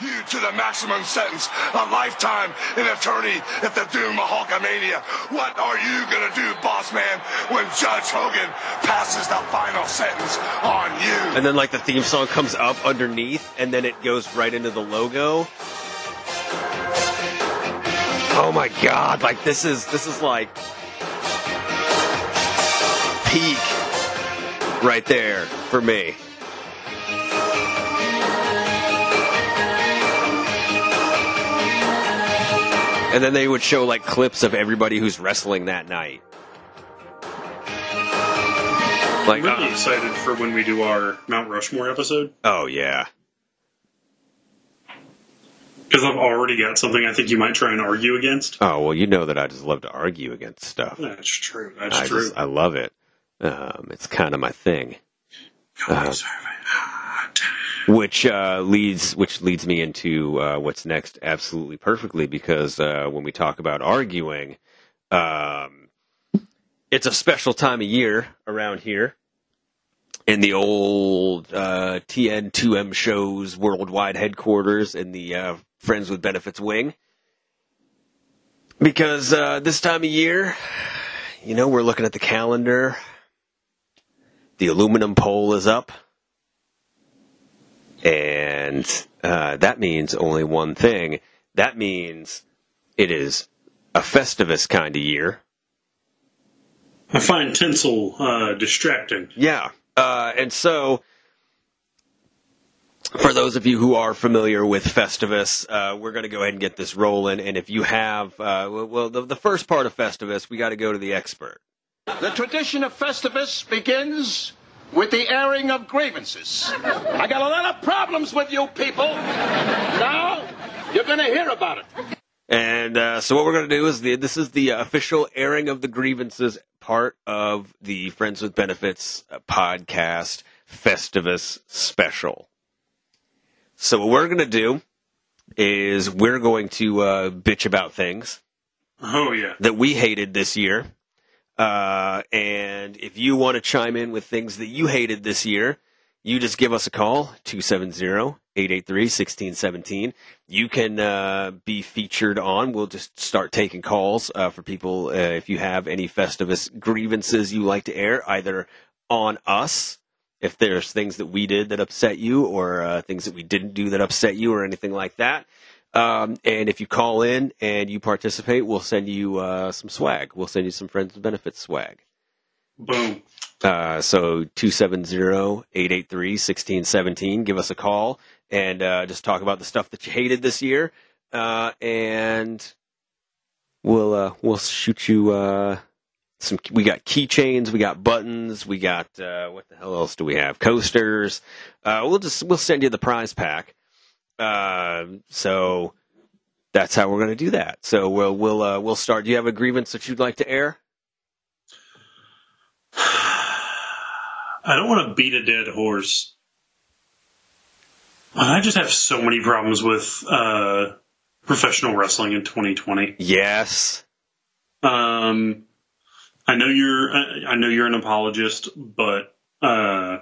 Speaker 4: You to the maximum sentence, a lifetime in attorney at the Doom of Hulkamania. What are you gonna do, boss man, when Judge Hogan passes the final sentence on you?
Speaker 1: And then like the theme song comes up underneath and then it goes right into the logo. Oh my god, like this is this is like peak right there for me. And then they would show like clips of everybody who's wrestling that night. Like,
Speaker 2: I'm really
Speaker 1: uh,
Speaker 2: excited for when we do our Mount Rushmore episode
Speaker 1: oh yeah.
Speaker 2: because I've already got something I think you might try and argue against.
Speaker 1: Oh well, you know that I just love to argue against stuff.
Speaker 2: That's true. That's
Speaker 1: I
Speaker 2: true.
Speaker 1: just I love it. Um, it's kind of my thing. Uh, which uh, leads which leads me into uh, what's next absolutely perfectly because uh, when we talk about arguing, um, it's a special time of year around here in the old uh, TN2M shows worldwide headquarters in the uh, Friends with Benefits wing. Because uh, this time of year, you know, we're looking at the calendar. The aluminum pole is up. And uh, that means only one thing. That means it is a Festivus kind of year.
Speaker 2: I find tinsel uh, distracting.
Speaker 1: Yeah. Uh, and so, for those of you who are familiar with Festivus, uh, we're going to go ahead and get this rolling. And if you have, uh, well, the, the first part of Festivus, we got to go to the expert.
Speaker 5: The tradition of Festivus begins with the airing of grievances. I got a lot of problems with you people. Now, you're going to hear about it.
Speaker 1: And uh, so, what we're going to do is the, this is the official airing of the grievances part of the Friends with Benefits uh, podcast Festivus special. So, what we're going to do is we're going to uh, bitch about things
Speaker 2: Oh yeah.
Speaker 1: that we hated this year. Uh, and if you want to chime in with things that you hated this year, you just give us a call, 270-883-1617. You can uh, be featured on. We'll just start taking calls uh, for people uh, if you have any Festivus grievances you like to air, either on us, if there's things that we did that upset you, or uh, things that we didn't do that upset you, or anything like that. Um, and if you call in and you participate, we'll send you uh, some swag. We'll send you some Friends with Benefits swag.
Speaker 2: Boom.
Speaker 1: Uh, so 270-883-1617. Give us a call and uh, just talk about the stuff that you hated this year. Uh, and we'll uh, we'll shoot you uh, some. We got keychains, we got buttons, we got uh, what the hell else do we have? Coasters. Uh, we'll just we'll send you the prize pack. Uh, so that's how we're going to do that. So we'll we'll uh, we'll start. Do you have a grievance that you'd like to air?
Speaker 2: I don't want to beat a dead horse. I just have so many problems with uh, professional wrestling in 2020.
Speaker 1: Yes.
Speaker 2: Um, I know you're I, I know you're an apologist, but uh,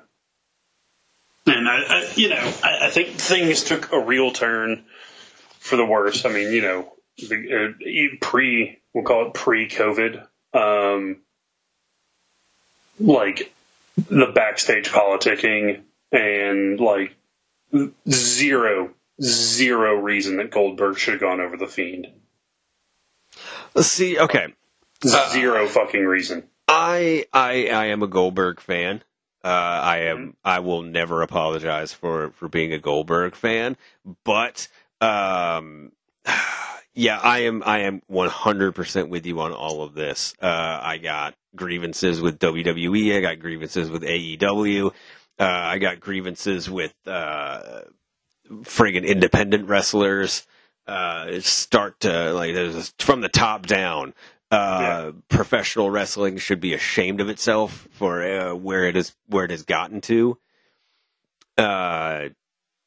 Speaker 2: and I, I you know I, I think things took a real turn for the worse. I mean, you know, the, uh, pre we'll call it pre-COVID, um, like the backstage politicking and like zero zero reason that Goldberg should have gone over the Fiend.
Speaker 1: Let's see. Okay.
Speaker 2: Zero fucking reason.
Speaker 1: I I I am a Goldberg fan. Uh, I am. I will never apologize for for being a Goldberg fan. But um, yeah, I am. I am one hundred percent with you on all of this. Uh, I got grievances with WWE. I got grievances with AEW. Uh, I got grievances with uh, friggin' independent wrestlers. Uh, start to like there's from the top down. Uh, professional wrestling should be ashamed of itself for uh, where it is where it has gotten to. Uh,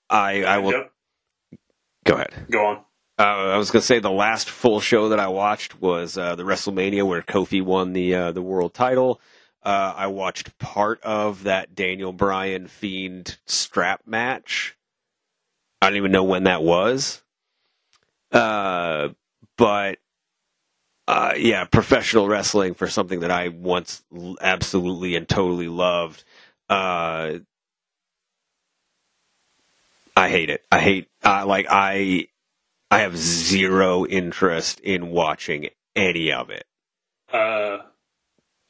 Speaker 1: I I will
Speaker 2: Yep.
Speaker 1: go ahead.
Speaker 2: Go on.
Speaker 1: Uh, I was going to say the last full show that I watched was uh, the WrestleMania where Kofi won the uh, the world title. Uh, I watched part of that Daniel Bryan Fiend strap match. I don't even know when that was. Uh, but uh, yeah, professional wrestling for something that I once absolutely and totally loved. Uh, I hate it. I hate uh, like I I have zero interest in watching any of it.
Speaker 2: Uh,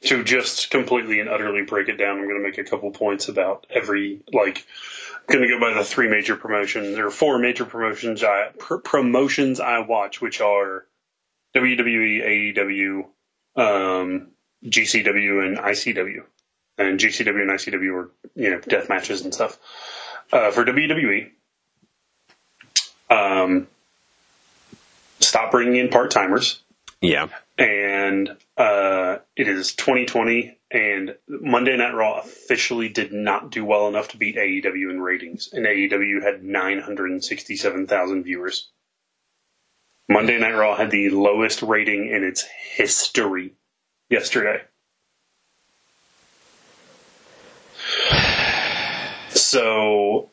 Speaker 2: to just completely and utterly break it down, I'm going to make a couple points about every like. I'm going to go by the three major promotions. There are four major promotions I pr- promotions I watch, which are WWE, AEW, um, GCW, and ICW. And GCW and ICW were you know death matches and stuff. Uh, for WWE, um, stop bringing in part timers
Speaker 1: Yeah,
Speaker 2: and uh, it is 2020 and Monday Night Raw officially did not do well enough to beat AEW in ratings, and AEW had 967,000 viewers. Monday Night Raw had the lowest rating in its history yesterday. So,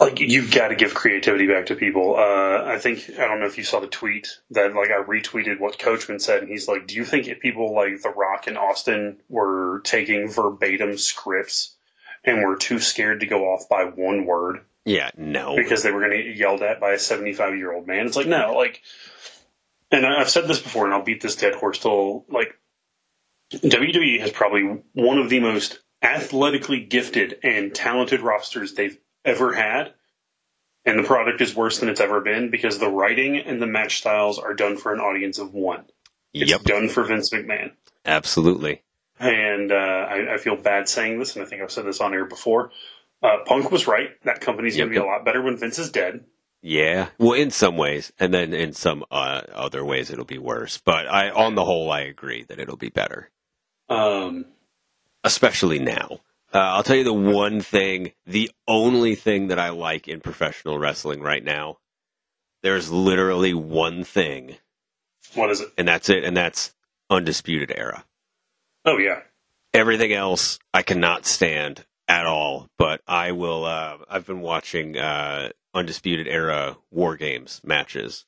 Speaker 2: like, you've got to give creativity back to people. Uh, I think I don't know if you saw the tweet that like I retweeted what Coachman said, and he's like, "Do you think if people like The Rock and Austin were taking verbatim scripts and were too scared to go off by one word
Speaker 1: Yeah, no.
Speaker 2: because they were going to get yelled at by a 75 year old man?" It's like, no, like, and I've said this before, and I'll beat this dead horse till like WWE has probably one of the most athletically gifted and talented rosters they've ever had. And the product is worse than it's ever been because the writing and the match styles are done for an audience of one. It's
Speaker 1: Yep,
Speaker 2: done for Vince McMahon.
Speaker 1: absolutely.
Speaker 2: And uh, I, I feel bad saying this, and I think I've said this on air before. Uh, Punk was right. That company's going to be
Speaker 1: yep.
Speaker 2: a lot better when Vince is dead.
Speaker 1: Yeah, well, in some ways, and then in some uh, other ways, it'll be worse. But I, on the whole, I agree that it'll be better,
Speaker 2: Um,
Speaker 1: especially now. Uh, I'll tell you the one thing, the only thing that I like in professional wrestling right now. There's literally one thing,
Speaker 2: what is it?
Speaker 1: and that's it, and that's Undisputed Era.
Speaker 2: Oh, yeah.
Speaker 1: Everything else I cannot stand at all, but I will. Uh, I've been watching uh, Undisputed Era War Games matches.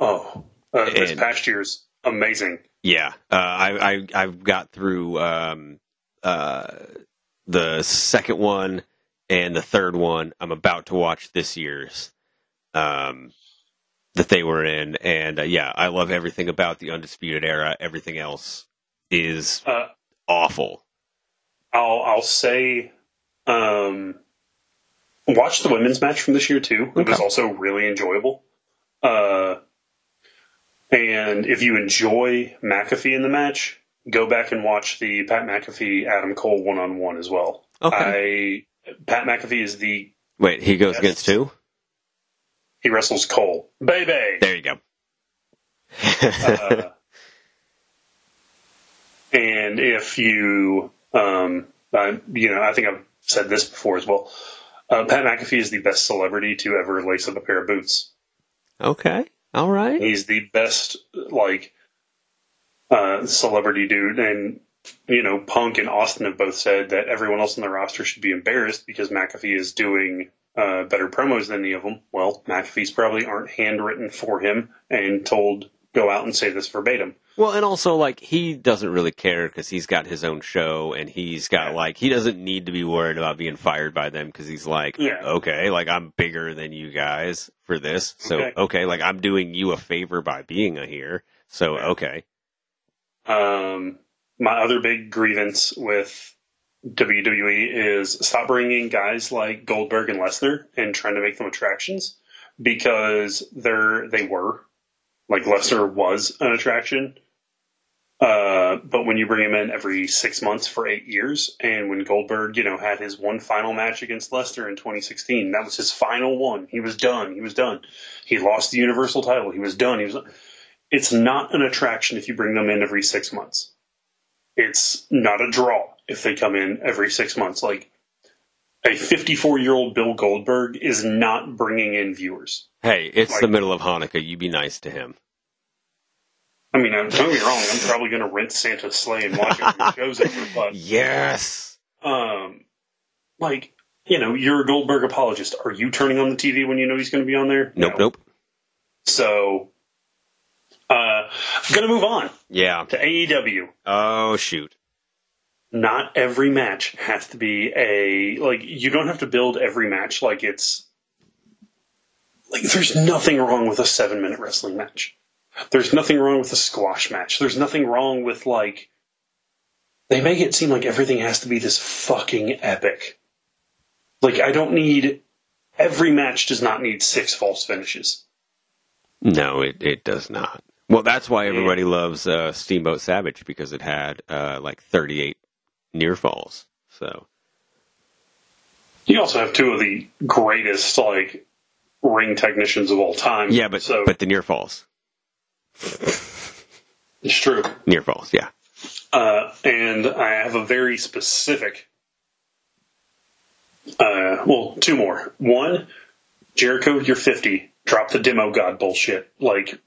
Speaker 2: Oh, uh, this
Speaker 1: And-
Speaker 2: past year's amazing.
Speaker 1: Yeah, uh, I, I I've got through um, uh, the second one and the third one. I'm about to watch this year's um, that they were in, and uh, yeah, I love everything about the Undisputed Era. Everything else is
Speaker 2: Uh,
Speaker 1: awful.
Speaker 2: I'll I'll say, um, watch the women's match from this year too. It was also really enjoyable. Uh, and if you enjoy McAfee in the match, go back and watch the Pat McAfee Adam Cole one on one as well.
Speaker 1: Okay.
Speaker 2: I Pat McAfee is the
Speaker 1: Wait, he goes
Speaker 2: Yes.
Speaker 1: against two.
Speaker 2: he wrestles Cole, baby.
Speaker 1: There you go.
Speaker 2: Uh, and if you, um, I, you know, I think I've said this before as well. Uh, Pat McAfee is the best celebrity to ever lace up a pair of boots.
Speaker 1: okay, all right.
Speaker 2: He's the best, like, uh, celebrity dude. And, you know, Punk and Austin have both said that everyone else on the roster should be embarrassed because McAfee is doing uh, better promos than any of them. Well, McAfee's probably aren't handwritten for him and told, go out and say this verbatim.
Speaker 1: Well, and also like he doesn't really care because he's got his own show and he's got like he doesn't need to be worried about being fired by them because he's like,
Speaker 2: Yeah.
Speaker 1: okay, like I'm bigger than you guys for this, so
Speaker 2: Okay.
Speaker 1: okay, like I'm doing you a favor by being a here, so okay,
Speaker 2: Um, my other big grievance with WWE is stop bringing guys like Goldberg and Lesnar and trying to make them attractions because they're they were like Lesnar was an attraction. Uh, but when you bring him in every six months for eight years, and when Goldberg, you know, had his one final match against Lesnar in 2016, that was his final one. He was done. He was done. He lost the Universal title. He was done. He was. It's not an attraction if you bring them in every six months. It's not a draw if they come in every six months. Like a 54 year old Bill Goldberg is not bringing in viewers.
Speaker 1: hey, it's
Speaker 2: Like-
Speaker 1: the middle of Hanukkah, you be nice to him.
Speaker 2: I mean, don't get me wrong. I'm probably going to rent Santa's sleigh and watch it when it shows over, but
Speaker 1: Yes,
Speaker 2: um, like you know, you're a Goldberg apologist. Are you turning on the TV when you know he's going to be on there?
Speaker 1: nope,
Speaker 2: No.
Speaker 1: nope,
Speaker 2: So, uh, I'm going to move on
Speaker 1: yeah.
Speaker 2: to AEW.
Speaker 1: Oh shoot,
Speaker 2: not every match has to be a like you don't have to build every match like it's like there's nothing wrong with a seven minute wrestling match there's nothing wrong with a squash match. There's nothing wrong with like they make it seem like everything has to be this fucking epic. Like i don't need every match does not need six false finishes.
Speaker 1: No, it it does not. Well, that's why everybody loves uh, Steamboat Savage because it had uh, like 38 near falls. So.
Speaker 2: You also have two of the greatest like ring technicians of all time.
Speaker 1: Yeah, but
Speaker 2: so
Speaker 1: but the near falls,
Speaker 2: it's true
Speaker 1: near falls, yeah.
Speaker 2: Uh, and I have a very specific. Uh, well, two more. One, Jericho, you're 50. Drop the demo god bullshit. Like,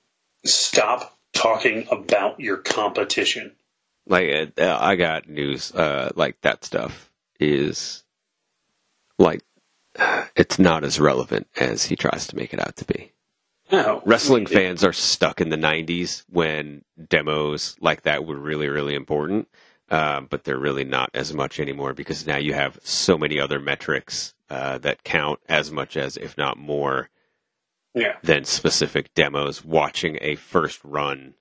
Speaker 2: stop talking about your competition.
Speaker 1: Like uh, I got news. Uh, like that stuff is like it's not as relevant as he tries to make it out to be.
Speaker 2: No.
Speaker 1: Wrestling fans are stuck in the '90s when demos like that were really, really important. Uh, but they're really not as much anymore because now you have so many other metrics uh, that count as much as, if not more,
Speaker 2: Yeah.
Speaker 1: than specific demos. Watching a first run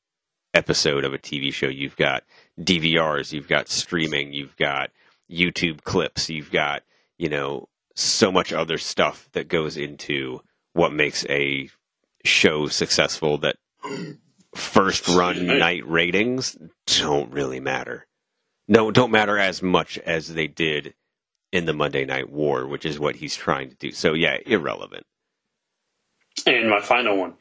Speaker 1: episode of a TV show, you've got DVRs, you've got streaming, you've got YouTube clips, you've got, you know, so much other stuff that goes into what makes a show successful that first run night ratings don't really matter. No, don't matter as much as they did in the Monday Night War, which is what he's trying to do. So yeah, irrelevant.
Speaker 2: And my final one.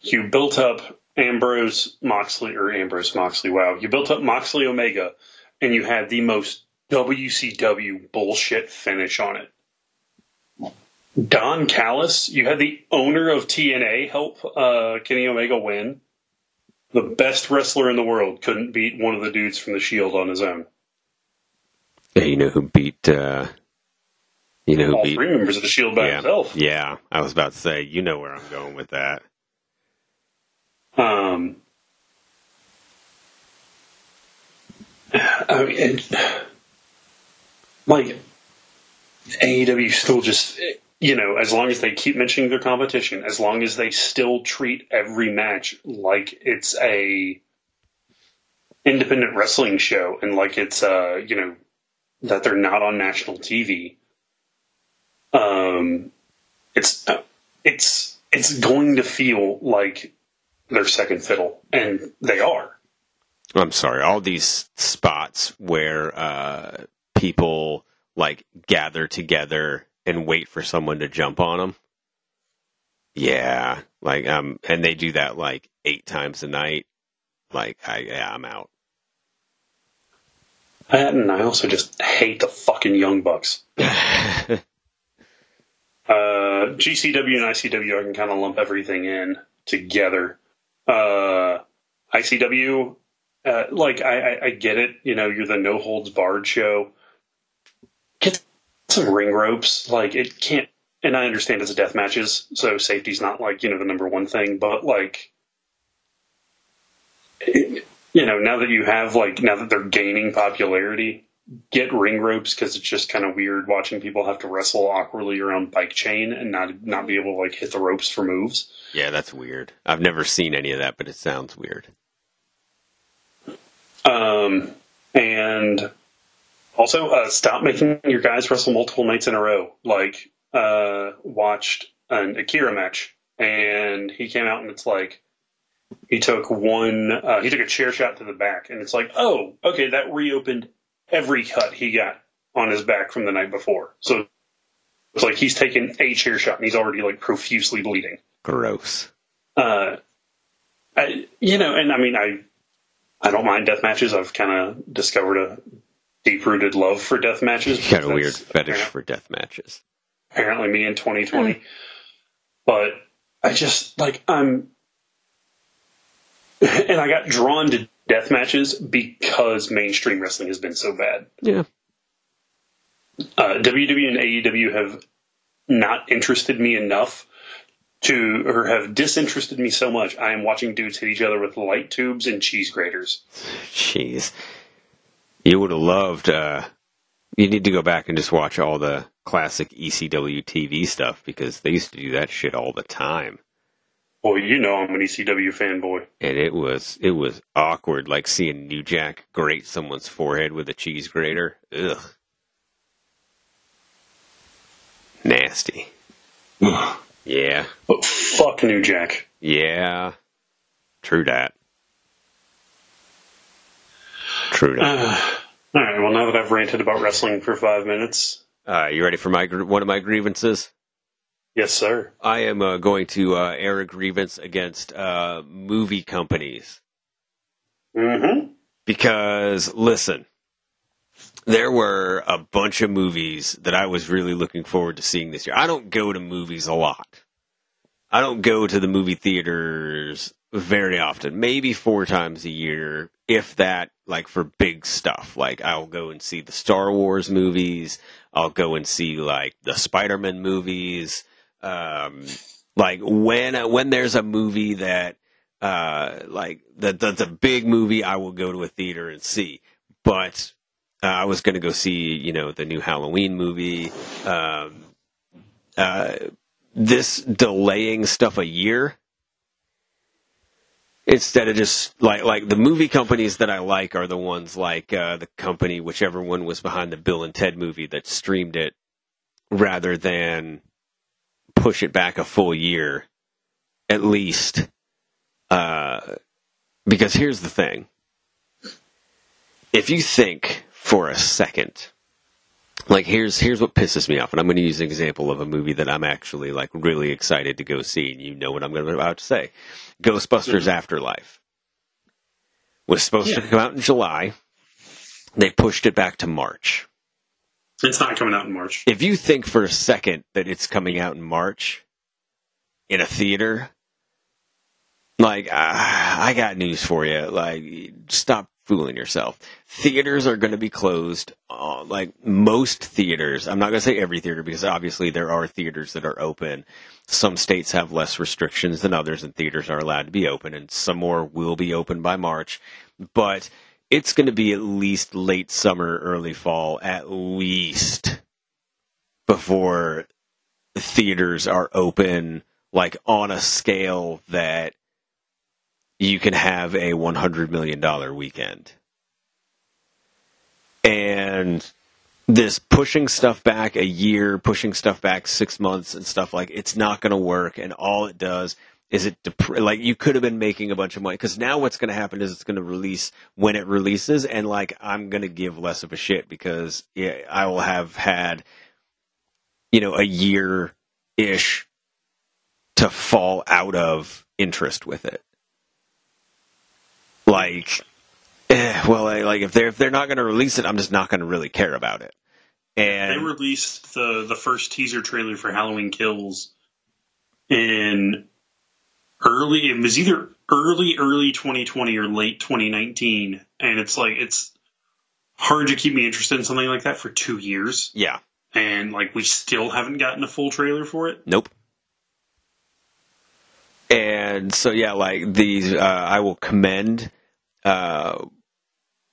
Speaker 2: You built up Ambrose Moxley, or Ambrose Moxley, wow. You built up Moxley Omega, and you had the most WCW bullshit finish on it. Don Callis, you had the owner of TNA help uh, Kenny Omega win. The best wrestler in the world couldn't beat one of the dudes from the Shield on his own.
Speaker 1: Yeah, you know who beat? Uh, you know who
Speaker 2: All
Speaker 1: beat?
Speaker 2: three members of the Shield by
Speaker 1: yeah,
Speaker 2: himself.
Speaker 1: yeah. I was about to say, you know where I'm going with that.
Speaker 2: Um, I mean, and, like AEW still just you know as long as they keep mentioning their competition, as long as they still treat every match like it's a independent wrestling show and like it's uh you know that they're not on national TV. Um, it's it's it's going to feel like their second fiddle, and they are.
Speaker 1: I'm sorry, all these spots where uh, people like gather together and wait for someone to jump on them. Yeah, like um, and they do that like eight times a night. Like I, yeah, I'm out.
Speaker 2: That, and I also just hate the fucking Young Bucks. Uh, GCW and ICW, I can kind of lump everything in together. Uh, ICW, uh, like I, I, I get it. You know, you're the no holds barred show. Some ring ropes. Like it can't. And I understand it's a death matches, so safety's not like you know the number one thing. But like, it, you know, now that you have like now that they're gaining popularity, get ring ropes because it's just kind of weird watching people have to wrestle awkwardly around bike chain and not not be able to like hit the ropes for moves.
Speaker 1: Yeah, that's weird. I've never seen any of that, but it sounds weird.
Speaker 2: Um, and also, uh, stop making your guys wrestle multiple nights in a row. Like, uh, watched an Akira match, and he came out and it's like he took one, uh, he took a chair shot to the back, and it's like, oh, okay, that reopened every cut he got on his back from the night before. So it's like he's taken a chair shot and he's already like profusely bleeding.
Speaker 1: Gross.
Speaker 2: Uh, I, you know, and I mean, I, I don't mind death matches. I've kind of discovered a deep rooted love for death matches.
Speaker 1: You got a weird fetish for death matches.
Speaker 2: Apparently, me in 2020. But I just like I'm, and I got drawn to death matches because mainstream wrestling has been so bad.
Speaker 1: Yeah.
Speaker 2: uh, WWE and AEW have not interested me enough to, or have disinterested me so much. I am watching dudes hit each other with light tubes and cheese graters.
Speaker 1: Jeez. You would have loved, uh, you need to go back and just watch all the classic ECW TV stuff because they used to do that shit all the time.
Speaker 2: Well, you know I'm an ECW fanboy.
Speaker 1: And it was, it was awkward, like seeing New Jack grate someone's forehead with a cheese grater. Ugh. Nasty. Yeah.
Speaker 2: But fuck New Jack.
Speaker 1: Yeah. True that. True that.
Speaker 2: All right, well, now that I've ranted about wrestling for five minutes,
Speaker 1: Uh, you ready for my one of my grievances?
Speaker 2: yes, sir.
Speaker 1: I am uh, going to uh, air a grievance against uh, movie companies.
Speaker 2: Mm-hmm.
Speaker 1: Because listen, there were a bunch of movies that I was really looking forward to seeing this year. I don't go to movies a lot. I don't go to the movie theaters very often, maybe four times a year, if that, like for big stuff. Like I'll go and see the Star Wars movies. I'll go and see like the Spider-Man movies. Um, like when, when there's a movie that, uh, like that, that's a big movie, I will go to a theater and see. But uh, I was going to go see, you know, the new Halloween movie. Um, uh, this delaying stuff a year instead of just like like the movie companies that I like are the ones like uh, the company whichever one was behind the Bill and Ted movie that streamed it rather than push it back a full year at least uh, because here's the thing. If you think for a second like here's here's what pisses me off and i'm going to use an example of a movie that i'm actually like really excited to go see and you know what i'm going to about to say. Ghostbusters afterlife. Was supposed to come out in july. They pushed it back to march.
Speaker 2: It's not coming out in March.
Speaker 1: if you think for a second that it's coming out in march in a theater like uh, i got news for you like stop fooling yourself. Theaters are going to be closed uh, like most theaters i'm not going to say every theater because obviously there are theaters that are open. Some states have less restrictions than others and theaters are allowed to be open and some more will be open by march. But it's going to be at least late summer early fall at least before theaters are open like on a scale that you can have a 100 million dollar weekend. And this pushing stuff back a year pushing stuff back 6 months and stuff like it's not going to work. And all it does is it dep- like you could have been making a bunch of money because now what's going to happen is it's going to release when it releases. And like i'm going to give less of a shit because i will have had you know a year ish to fall out of interest with it like eh, well I, like if they're if they're not going to release it i'm just not going to really care about it And They
Speaker 2: released the the first teaser trailer for Halloween Kills in early. It was either early early 2020 or late 2019, and it's like it's hard to keep me interested in something like that for two years,
Speaker 1: yeah
Speaker 2: and like we still haven't gotten a full trailer for it.
Speaker 1: Nope. And so yeah, like these, uh, I will commend uh,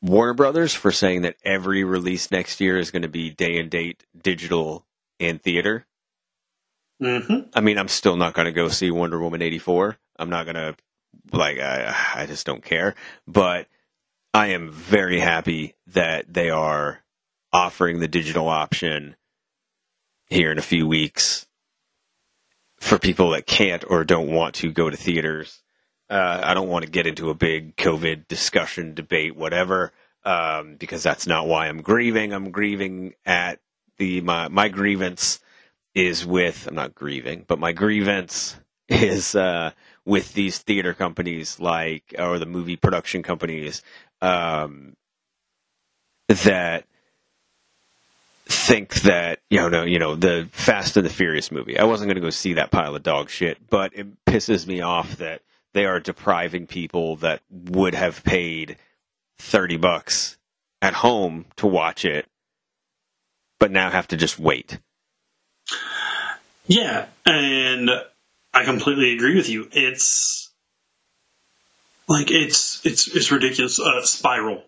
Speaker 1: Warner Brothers for saying that every release next year is going to be day and date, digital, and theater.
Speaker 2: Mm-hmm.
Speaker 1: I mean, I'm still not going to go see Wonder Woman 84. I'm not going to, like, I, I just don't care. But I am very happy that they are offering the digital option here in a few weeks for people that can't or don't want to go to theaters. Uh, I don't want to get into a big COVID discussion, debate, whatever, um, because that's not why I'm grieving. I'm grieving at the my my grievance is with I'm not grieving, but my grievance is uh, with these theater companies like or the movie production companies um, that think that you know, you know the Fast and the Furious movie. I wasn't going to go see that pile of dog shit, but it pisses me off that they are depriving people that would have paid thirty bucks at home to watch it, but now have to just wait.
Speaker 2: Yeah, and I completely agree with you. It's like it's it's it's ridiculous. Uh, Spiral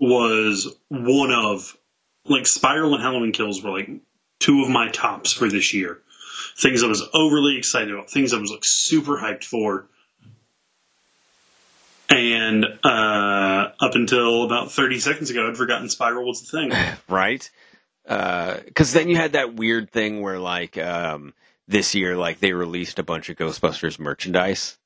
Speaker 2: was one of like Spiral and Halloween Kills were like two of my tops for this year. Things I was overly excited about, things I was like super hyped for. And uh, up until about 30 seconds ago, I'd forgotten Spiral was the thing.
Speaker 1: right? Because then you had that weird thing where, like, um, this year, like, they released a bunch of Ghostbusters merchandise.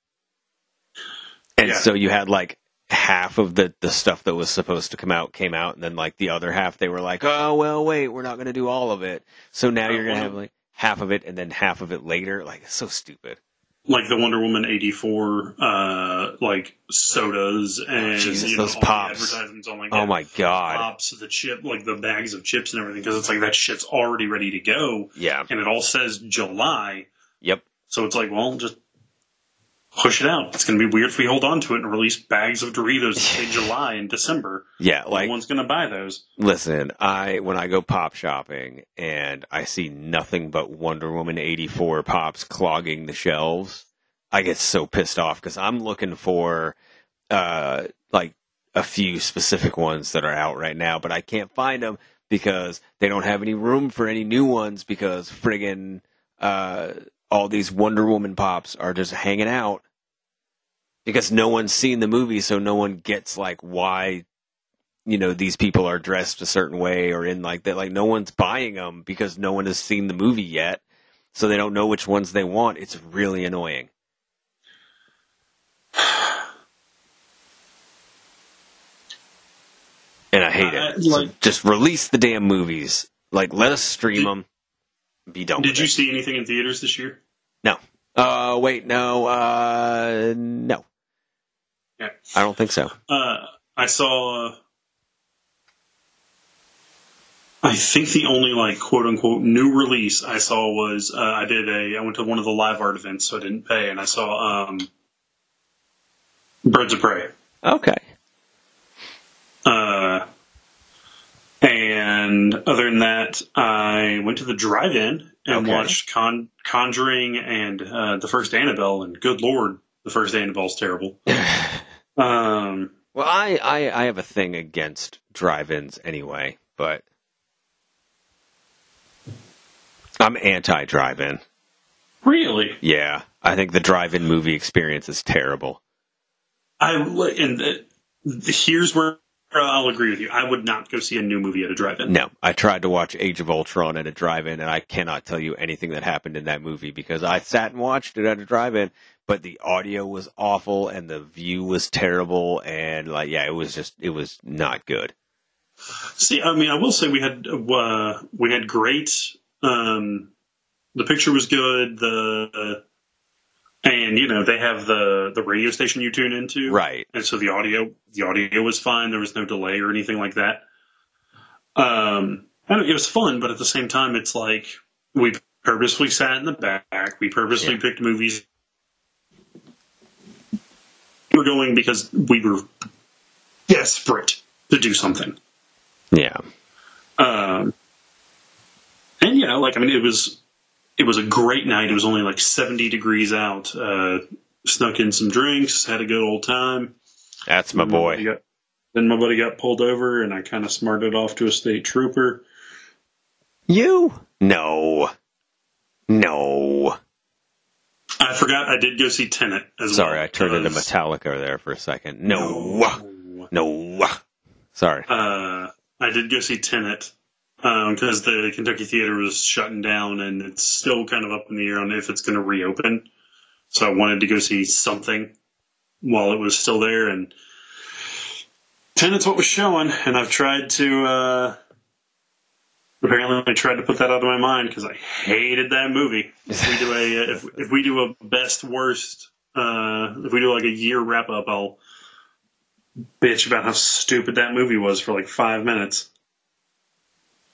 Speaker 1: And
Speaker 2: Yeah.
Speaker 1: so you had, like, half of the, the stuff that was supposed to come out came out. And then, like, the other half, they were like, oh, well, wait, we're not going to do all of it. So now
Speaker 2: Uh,
Speaker 1: you're going to have, like, half of it and then half of it later. Like, it's so stupid.
Speaker 2: like the Wonder Woman eighty four, uh, like sodas and
Speaker 1: Jesus,
Speaker 2: you know,
Speaker 1: those pops.
Speaker 2: advertisements on like
Speaker 1: Oh my god.
Speaker 2: pops, the chip, like the bags of chips and everything, because it's like that shit's already ready to go,
Speaker 1: Yeah.
Speaker 2: and it all says July.
Speaker 1: Yep.
Speaker 2: So it's like, well, just push it out. It's going to be weird if we hold on to it and release bags of Doritos in July and December.
Speaker 1: Yeah, like no
Speaker 2: one's going to buy those.
Speaker 1: listen, I when I go pop shopping and I see nothing but Wonder Woman 84 pops clogging the shelves, I get so pissed off cuz I'm looking for uh like a few specific ones that are out right now, but I can't find them because they don't have any room for any new ones because friggin' uh all these Wonder Woman pops are just hanging out because no one's seen the movie, so no one gets like why you know these people are dressed a certain way or in like that. Like no one's buying them because no one has seen the movie yet, so they don't know which ones they want. It's really annoying. And I hate
Speaker 2: Uh,
Speaker 1: it. So just release the damn movies. Like, let us stream them. Be done.
Speaker 2: Did you
Speaker 1: it.
Speaker 2: see anything in theaters this year?
Speaker 1: No. Uh, wait, no. Uh, no.
Speaker 2: Yeah.
Speaker 1: I don't think so.
Speaker 2: Uh, I saw. Uh, I think the only like quote unquote new release I saw was uh, I did a I went to one of the live art events so I didn't pay and I saw um, Birds of Prey.
Speaker 1: Okay.
Speaker 2: Uh, and other than that, I went to the drive-in and
Speaker 1: Okay.
Speaker 2: watched Con- Conjuring and uh, the first Annabelle. And good lord, the first Annabelle's terrible. um,
Speaker 1: Well, I, I, I have a thing against drive-ins anyway, but I'm anti-drive-in.
Speaker 2: really,
Speaker 1: Yeah, I think the drive-in movie experience is terrible.
Speaker 2: I and uh, here's where I'll agree with you. I would not go see a new movie at a drive-in.
Speaker 1: No, I tried to watch Age of Ultron at a drive-in, and I cannot tell you anything that happened in that movie because I sat and watched it at a drive-in, but the audio was awful and the view was terrible, and like, yeah, it was just, it was not good.
Speaker 2: See, I mean, I will say we had uh, we had great. Um, the picture was good. The and you know they have the the radio station you tune into,
Speaker 1: Right.
Speaker 2: And so the audio the audio was fine. There was no delay or anything like that. Um, it was fun, but at the same time, it's like we purposely sat in the back. We purposely
Speaker 1: Yeah.
Speaker 2: picked movies. Were going because we were desperate to do something.
Speaker 1: Yeah.
Speaker 2: Um, and you know, like I mean, it was it was a great night. It was only like seventy degrees out. Uh, snuck in some drinks, had a good old time.
Speaker 1: That's my
Speaker 2: Then
Speaker 1: boy.
Speaker 2: buddy got- then my buddy got pulled over, and I kind of smarted off to a state trooper.
Speaker 1: You? No. No.
Speaker 2: I forgot I did go see Tenet as
Speaker 1: Sorry,
Speaker 2: well.
Speaker 1: I turned into Metallica there for a second. No. No. Sorry.
Speaker 2: Uh, I did go see Tenet because the Kentucky Theater was shutting down, and it's still kind of up in the air on if it's going to reopen. So I wanted to go see something while it was still there, and Tenet's what was showing. And I've tried to uh, apparently I tried to put that out of my mind because I hated that movie. If we do a if, if we do a best worst, uh, if we do like a year wrap up, I'll bitch about how stupid that movie was for like five minutes.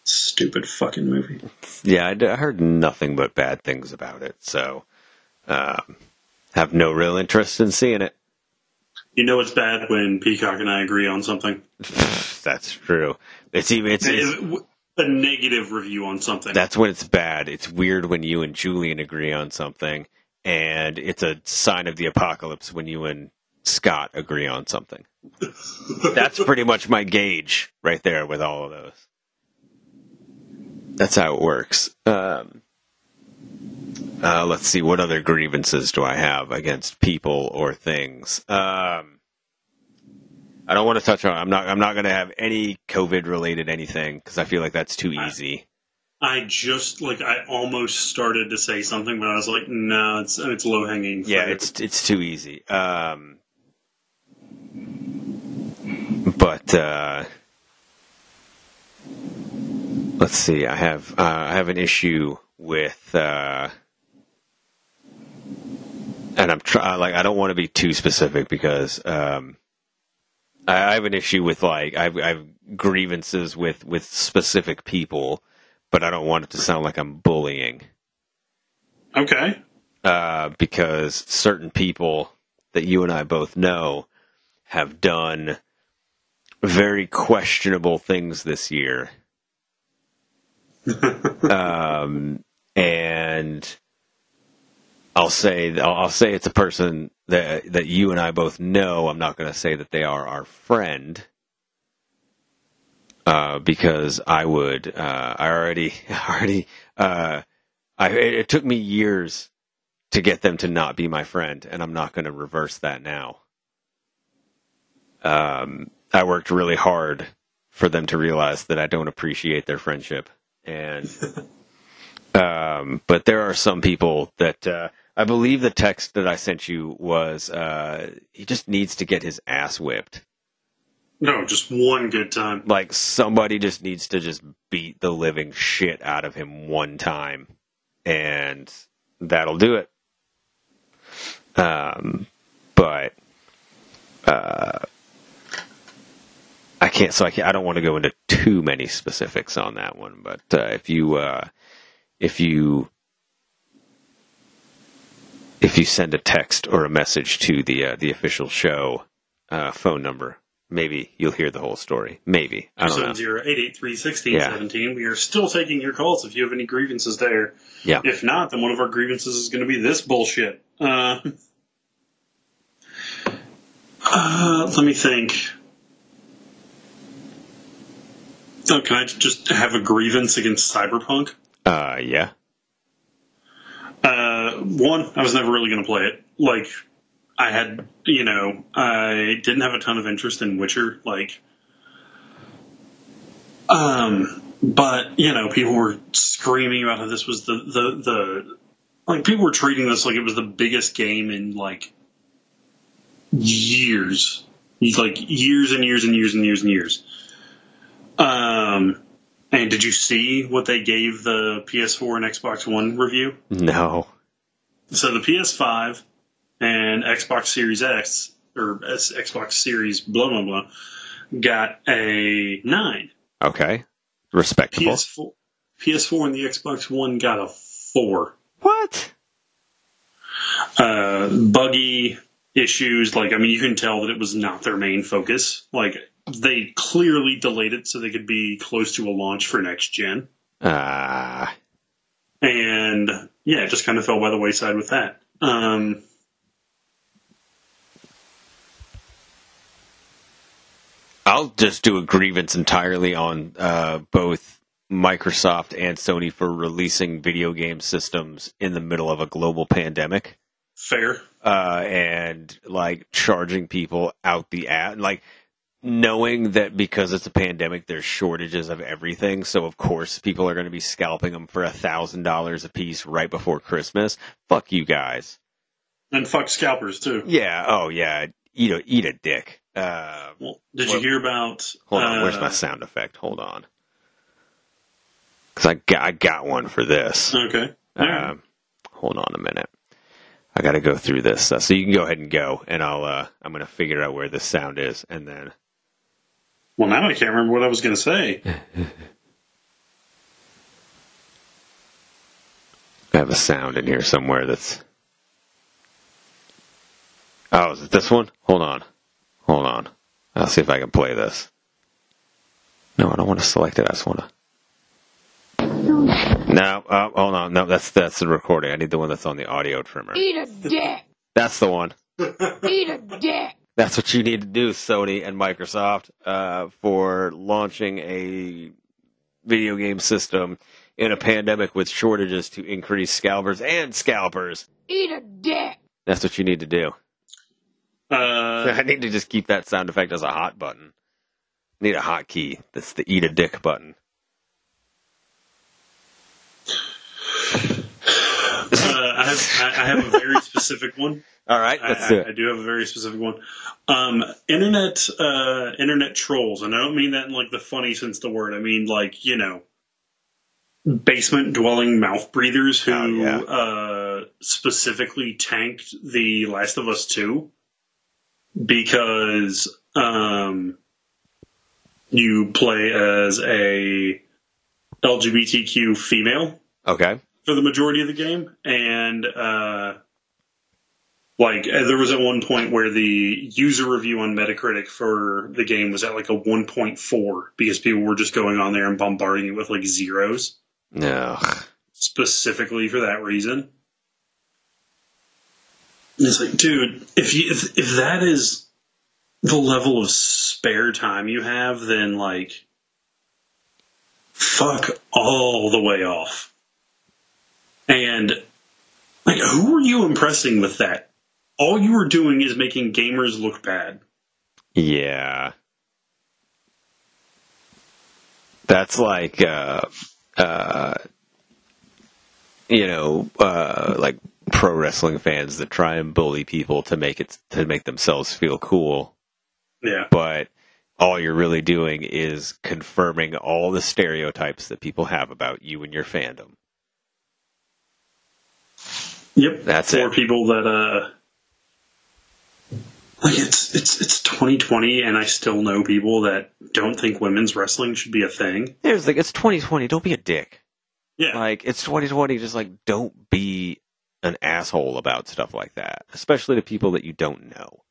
Speaker 2: Stupid fucking movie.
Speaker 1: Yeah, I, d- I heard nothing but bad things about it, so um, have no real interest in seeing it.
Speaker 2: You know it's bad when Peacock and I agree on something.
Speaker 1: That's true. It's even it's, it's
Speaker 2: A negative review on something.
Speaker 1: that's when it's bad. It's weird when you and Julian agree on something, and it's a sign of the apocalypse when you and Scott agree on something. That's pretty much my gauge right there with all of those. That's how it works. Um, uh, let's see, what other grievances do I have against people or things? Um, I don't want to touch on. I'm not. I'm not going to have any COVID related anything because I feel like that's too easy.
Speaker 2: I just like I almost started to say something, but I was like, no, it's it's low hanging.
Speaker 1: Yeah, it's it's too easy. Um, but uh, let's see. I have uh, I have an issue with. Uh, and I'm trying like I don't want to be too specific because um, I, have an issue with like I've, I have grievances with with specific people, but I don't want it to sound like I'm bullying
Speaker 2: Okay.
Speaker 1: uh, because certain people that you and I both know have done very questionable things this year. um, and I'll say I'll, I'll say it's a person that that you and I both know. I'm not going to say that they are our friend. Uh, because I would, uh, I already, already, uh, I, it, took me years to get them to not be my friend, and I'm not going to reverse that now. Um, I worked really hard for them to realize that I don't appreciate their friendship, and um, but there are some people that uh, I believe the text that I sent you was uh, he just needs to get his ass whipped.
Speaker 2: No, just one good time.
Speaker 1: Like somebody just needs to just beat the living shit out of him one time, and that'll do it. Um, but uh, I can't. So I, can't, I don't want to go into too many specifics on that one. But uh, if you uh, if you if you send a text or a message to the uh, the official show uh, phone number, maybe you'll hear the whole story. Maybe I don't know.
Speaker 2: 708831617. We are still taking your calls if you have any grievances there.
Speaker 1: Yeah.
Speaker 2: If not, then one of our grievances is going to be this bullshit. Uh, uh, let me think. Oh, can I just have a grievance against Cyberpunk?
Speaker 1: Uh, yeah.
Speaker 2: Uh, one, I was never really going to play it. Like, I had, you know, I didn't have a ton of interest in Witcher. Like, um, but you know, people were screaming about how this was the the the like people were treating this like it was the biggest game in like years, like years and years and years and years and years. Um, and did you see what they gave the PS4 and Xbox One review?
Speaker 1: No.
Speaker 2: So the PS5 and Xbox Series X or Xbox Series blah blah blah got a nine.
Speaker 1: Okay. Respectable.
Speaker 2: PS4, PS4 and the Xbox One got a four.
Speaker 1: What?
Speaker 2: Uh, buggy issues, like I mean, you can tell that it was not their main focus. Like they clearly delayed it so they could be close to a launch for next gen,
Speaker 1: Ah.
Speaker 2: and yeah, it just kind of fell by the wayside with that. Um,
Speaker 1: I'll just do a grievance entirely on uh, both Microsoft and Sony for releasing video game systems in the middle of a global pandemic.
Speaker 2: fair.
Speaker 1: uh, and like charging people out the ass, like knowing that because it's a pandemic, there's shortages of everything. So of course, people are going to be scalping them for a thousand dollars a piece right before Christmas. Fuck you guys.
Speaker 2: And fuck scalpers too.
Speaker 1: Yeah. Oh yeah. Eat a eat a dick. Uh,
Speaker 2: Well, did
Speaker 1: Well,
Speaker 2: you hear about?
Speaker 1: hold on. Where's
Speaker 2: uh,
Speaker 1: my sound effect? Hold on. Because I got I got one for this.
Speaker 2: Okay. Right.
Speaker 1: Um, hold on a minute. I got to go through this, uh, so you can go ahead and go, and I'll uh, I'm going to figure out where this sound is, and then
Speaker 2: Well, now I can't remember what I was going to say.
Speaker 1: I have a sound in here somewhere that's. Oh, is it this one? Hold on, hold on. I'll see if I can play this. No, I don't want to select it. I just want to. No, uh, hold on. No, that's that's the recording. I need the one that's on the audio trimmer.
Speaker 3: Eat a dick.
Speaker 1: That's the one.
Speaker 3: Eat a dick.
Speaker 1: That's what you need to do, Sony and Microsoft, uh, for launching a video game system in a pandemic with shortages to increase scalpers and scalpers.
Speaker 3: Eat a dick.
Speaker 1: That's what you need to do.
Speaker 2: Uh,
Speaker 1: I need to just keep that sound effect as a hot button. I need a hot key. That's the eat a dick button.
Speaker 2: uh, I have I I have a very specific one.
Speaker 1: All right,
Speaker 2: I,
Speaker 1: let's do
Speaker 2: I, I do have a very specific one. Um, internet uh, internet trolls, and I don't mean that in like the funny sense of the word. I mean like you know, basement dwelling mouth breathers who
Speaker 1: Oh, yeah.
Speaker 2: uh, specifically tanked The Last of Us 2 because um, you play as a LGBTQ female
Speaker 1: Okay.
Speaker 2: for the majority of the game, and uh, like uh, there was at one point where the user review on Metacritic for the game was at like a 1.4 because people were just going on there and bombarding it with like zeros
Speaker 1: No.
Speaker 2: specifically for that reason. And it's like, dude, if you if if that is the level of spare time you have, then like fuck all the way off. And like who are you impressing with that? All you were doing is making gamers look bad.
Speaker 1: Yeah. That's like, uh, uh, you know, uh, like pro wrestling fans that try and bully people to make it, to make themselves feel cool.
Speaker 2: Yeah.
Speaker 1: But all you're really doing is confirming all the stereotypes that people have about you and your fandom.
Speaker 2: Yep.
Speaker 1: That's
Speaker 2: for
Speaker 1: it.
Speaker 2: people that uh like it's it's it's 2020 and I still know people that don't think women's wrestling should be a thing.
Speaker 1: It was like, it's 2020. Don't be a dick.
Speaker 2: Yeah.
Speaker 1: Like, it's 2020. Just like, don't be an asshole about stuff like that, especially to people that you don't know.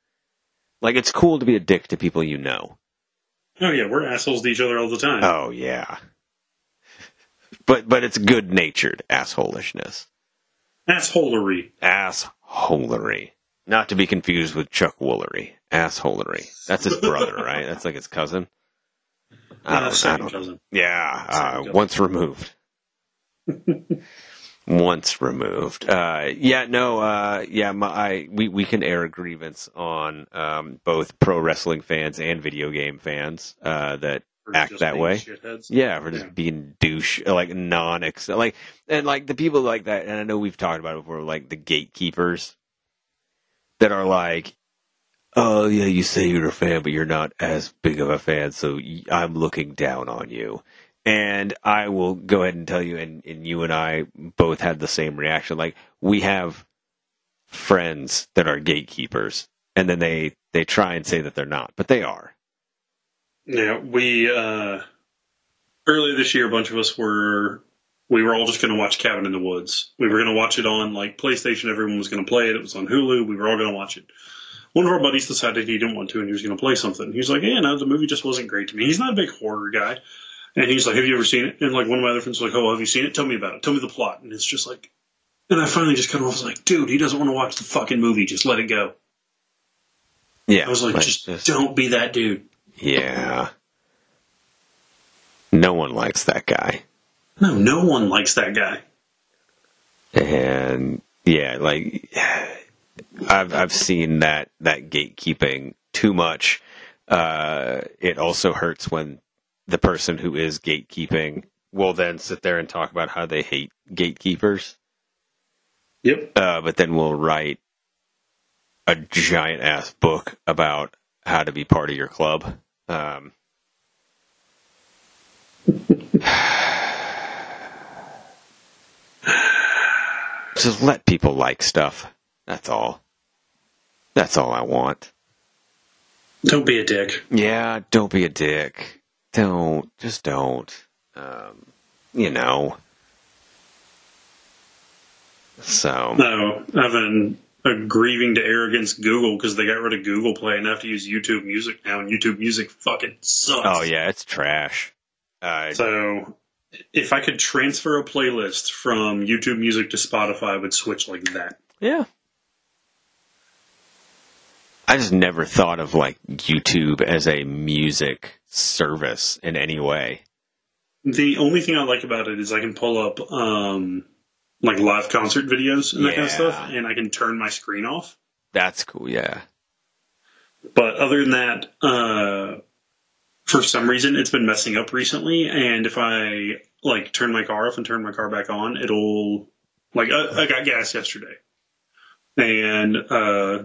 Speaker 1: Like, it's cool to be a dick to people you know.
Speaker 2: oh yeah, we're assholes to each other all the time.
Speaker 1: Oh, yeah. But, but it's good natured assholishness.
Speaker 2: Assholery.
Speaker 1: Assholery. Not to be confused with Chuck Woolery. Assholery. That's his brother, right? That's like his cousin. I don't, I don't,
Speaker 2: cousin.
Speaker 1: Yeah, uh, once removed. once removed. Uh, yeah, no, uh, yeah, my, I, we, we can air a grievance on um, both pro wrestling fans and video game fans uh, that
Speaker 2: We're
Speaker 1: act that way. Yeah, for just
Speaker 2: Yeah.
Speaker 1: being douche, like non like, and like the people like that, and I know we've talked about it before, like the gatekeepers that are like, oh yeah, you say you're a fan, but you're not as big of a fan, so I'm looking down on you. And I will go ahead and tell you, and, and you and I both had the same reaction. Like we have friends that are gatekeepers, and then they they try and say that they're not, but they are.
Speaker 2: Yeah, we uh earlier this year a bunch of us were we were all just gonna watch Cabin in the Woods. We were gonna watch it on like PlayStation, everyone was gonna play it, it was on Hulu, we were all gonna watch it. One of our buddies decided he didn't want to and he was gonna play something. He was like, Yeah, no, the movie just wasn't great to me. He's not a big horror guy. And he's like, Have you ever seen it? And like one of my other friends was like, Oh, have you seen it? Tell me about it. Tell me the plot. And it's just like and I finally just cut him off. I was like, dude, he doesn't want to watch the fucking movie. Just let it go.
Speaker 1: Yeah,
Speaker 2: I was like,
Speaker 1: like,
Speaker 2: just,
Speaker 1: just-
Speaker 2: don't be that dude.
Speaker 1: Yeah. No one likes that guy.
Speaker 2: No, no one likes that guy.
Speaker 1: And yeah, like I've I've seen that that gatekeeping too much. Uh it also hurts when the person who is gatekeeping will then sit there and talk about how they hate gatekeepers.
Speaker 2: Yep.
Speaker 1: Uh but then we'll write a giant ass book about how to be part of your club. Um Just let people like stuff. That's all. That's all I want.
Speaker 2: Don't be a dick.
Speaker 1: Yeah, don't be a dick. Don't. Just don't. Um, you know. So.
Speaker 2: No, I've been grieving to arrogance Google because they got rid of Google Play and I have to use YouTube Music now, and YouTube Music fucking sucks.
Speaker 1: Oh, yeah, it's trash. Uh,
Speaker 2: So if I could transfer a playlist from YouTube Music to Spotify, I would switch like that.
Speaker 1: yeah. I just never thought of like YouTube as a music service in any way.
Speaker 2: The only thing I like about it is I can pull up um, like live concert videos and that kind of stuff, and I can turn my screen off.
Speaker 1: That's cool, yeah.
Speaker 2: But other than that, uh, for some reason, it's been messing up recently. And if I like turn my car off and turn my car back on, it'll like I, I got gas yesterday, and uh,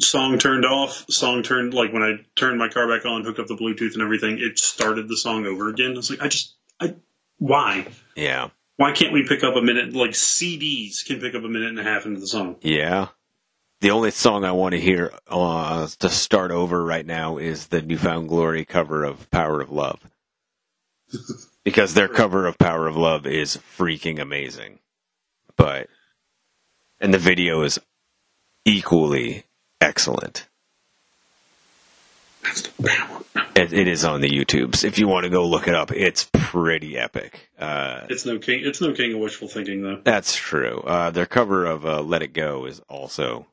Speaker 2: song turned off. Song turned like when I turned my car back on, hooked up the Bluetooth and everything, it started the song over again. I was like, I just I Why?
Speaker 1: Yeah.
Speaker 2: Why can't we pick up a minute? Like CDs can pick up a minute and a half into the song.
Speaker 1: Yeah. The only song I want to hear uh, to start over right now is the New Found Glory cover of Power of Love. because their cover of Power of Love is freaking amazing. But, and the video is equally excellent.
Speaker 2: That's the power.
Speaker 1: It, it is on the YouTubes. If you want to go look it up, it's pretty epic. Uh,
Speaker 2: It's no king. It's no king of wishful thinking, though.
Speaker 1: that's true. Uh, their cover of uh, Let It Go is also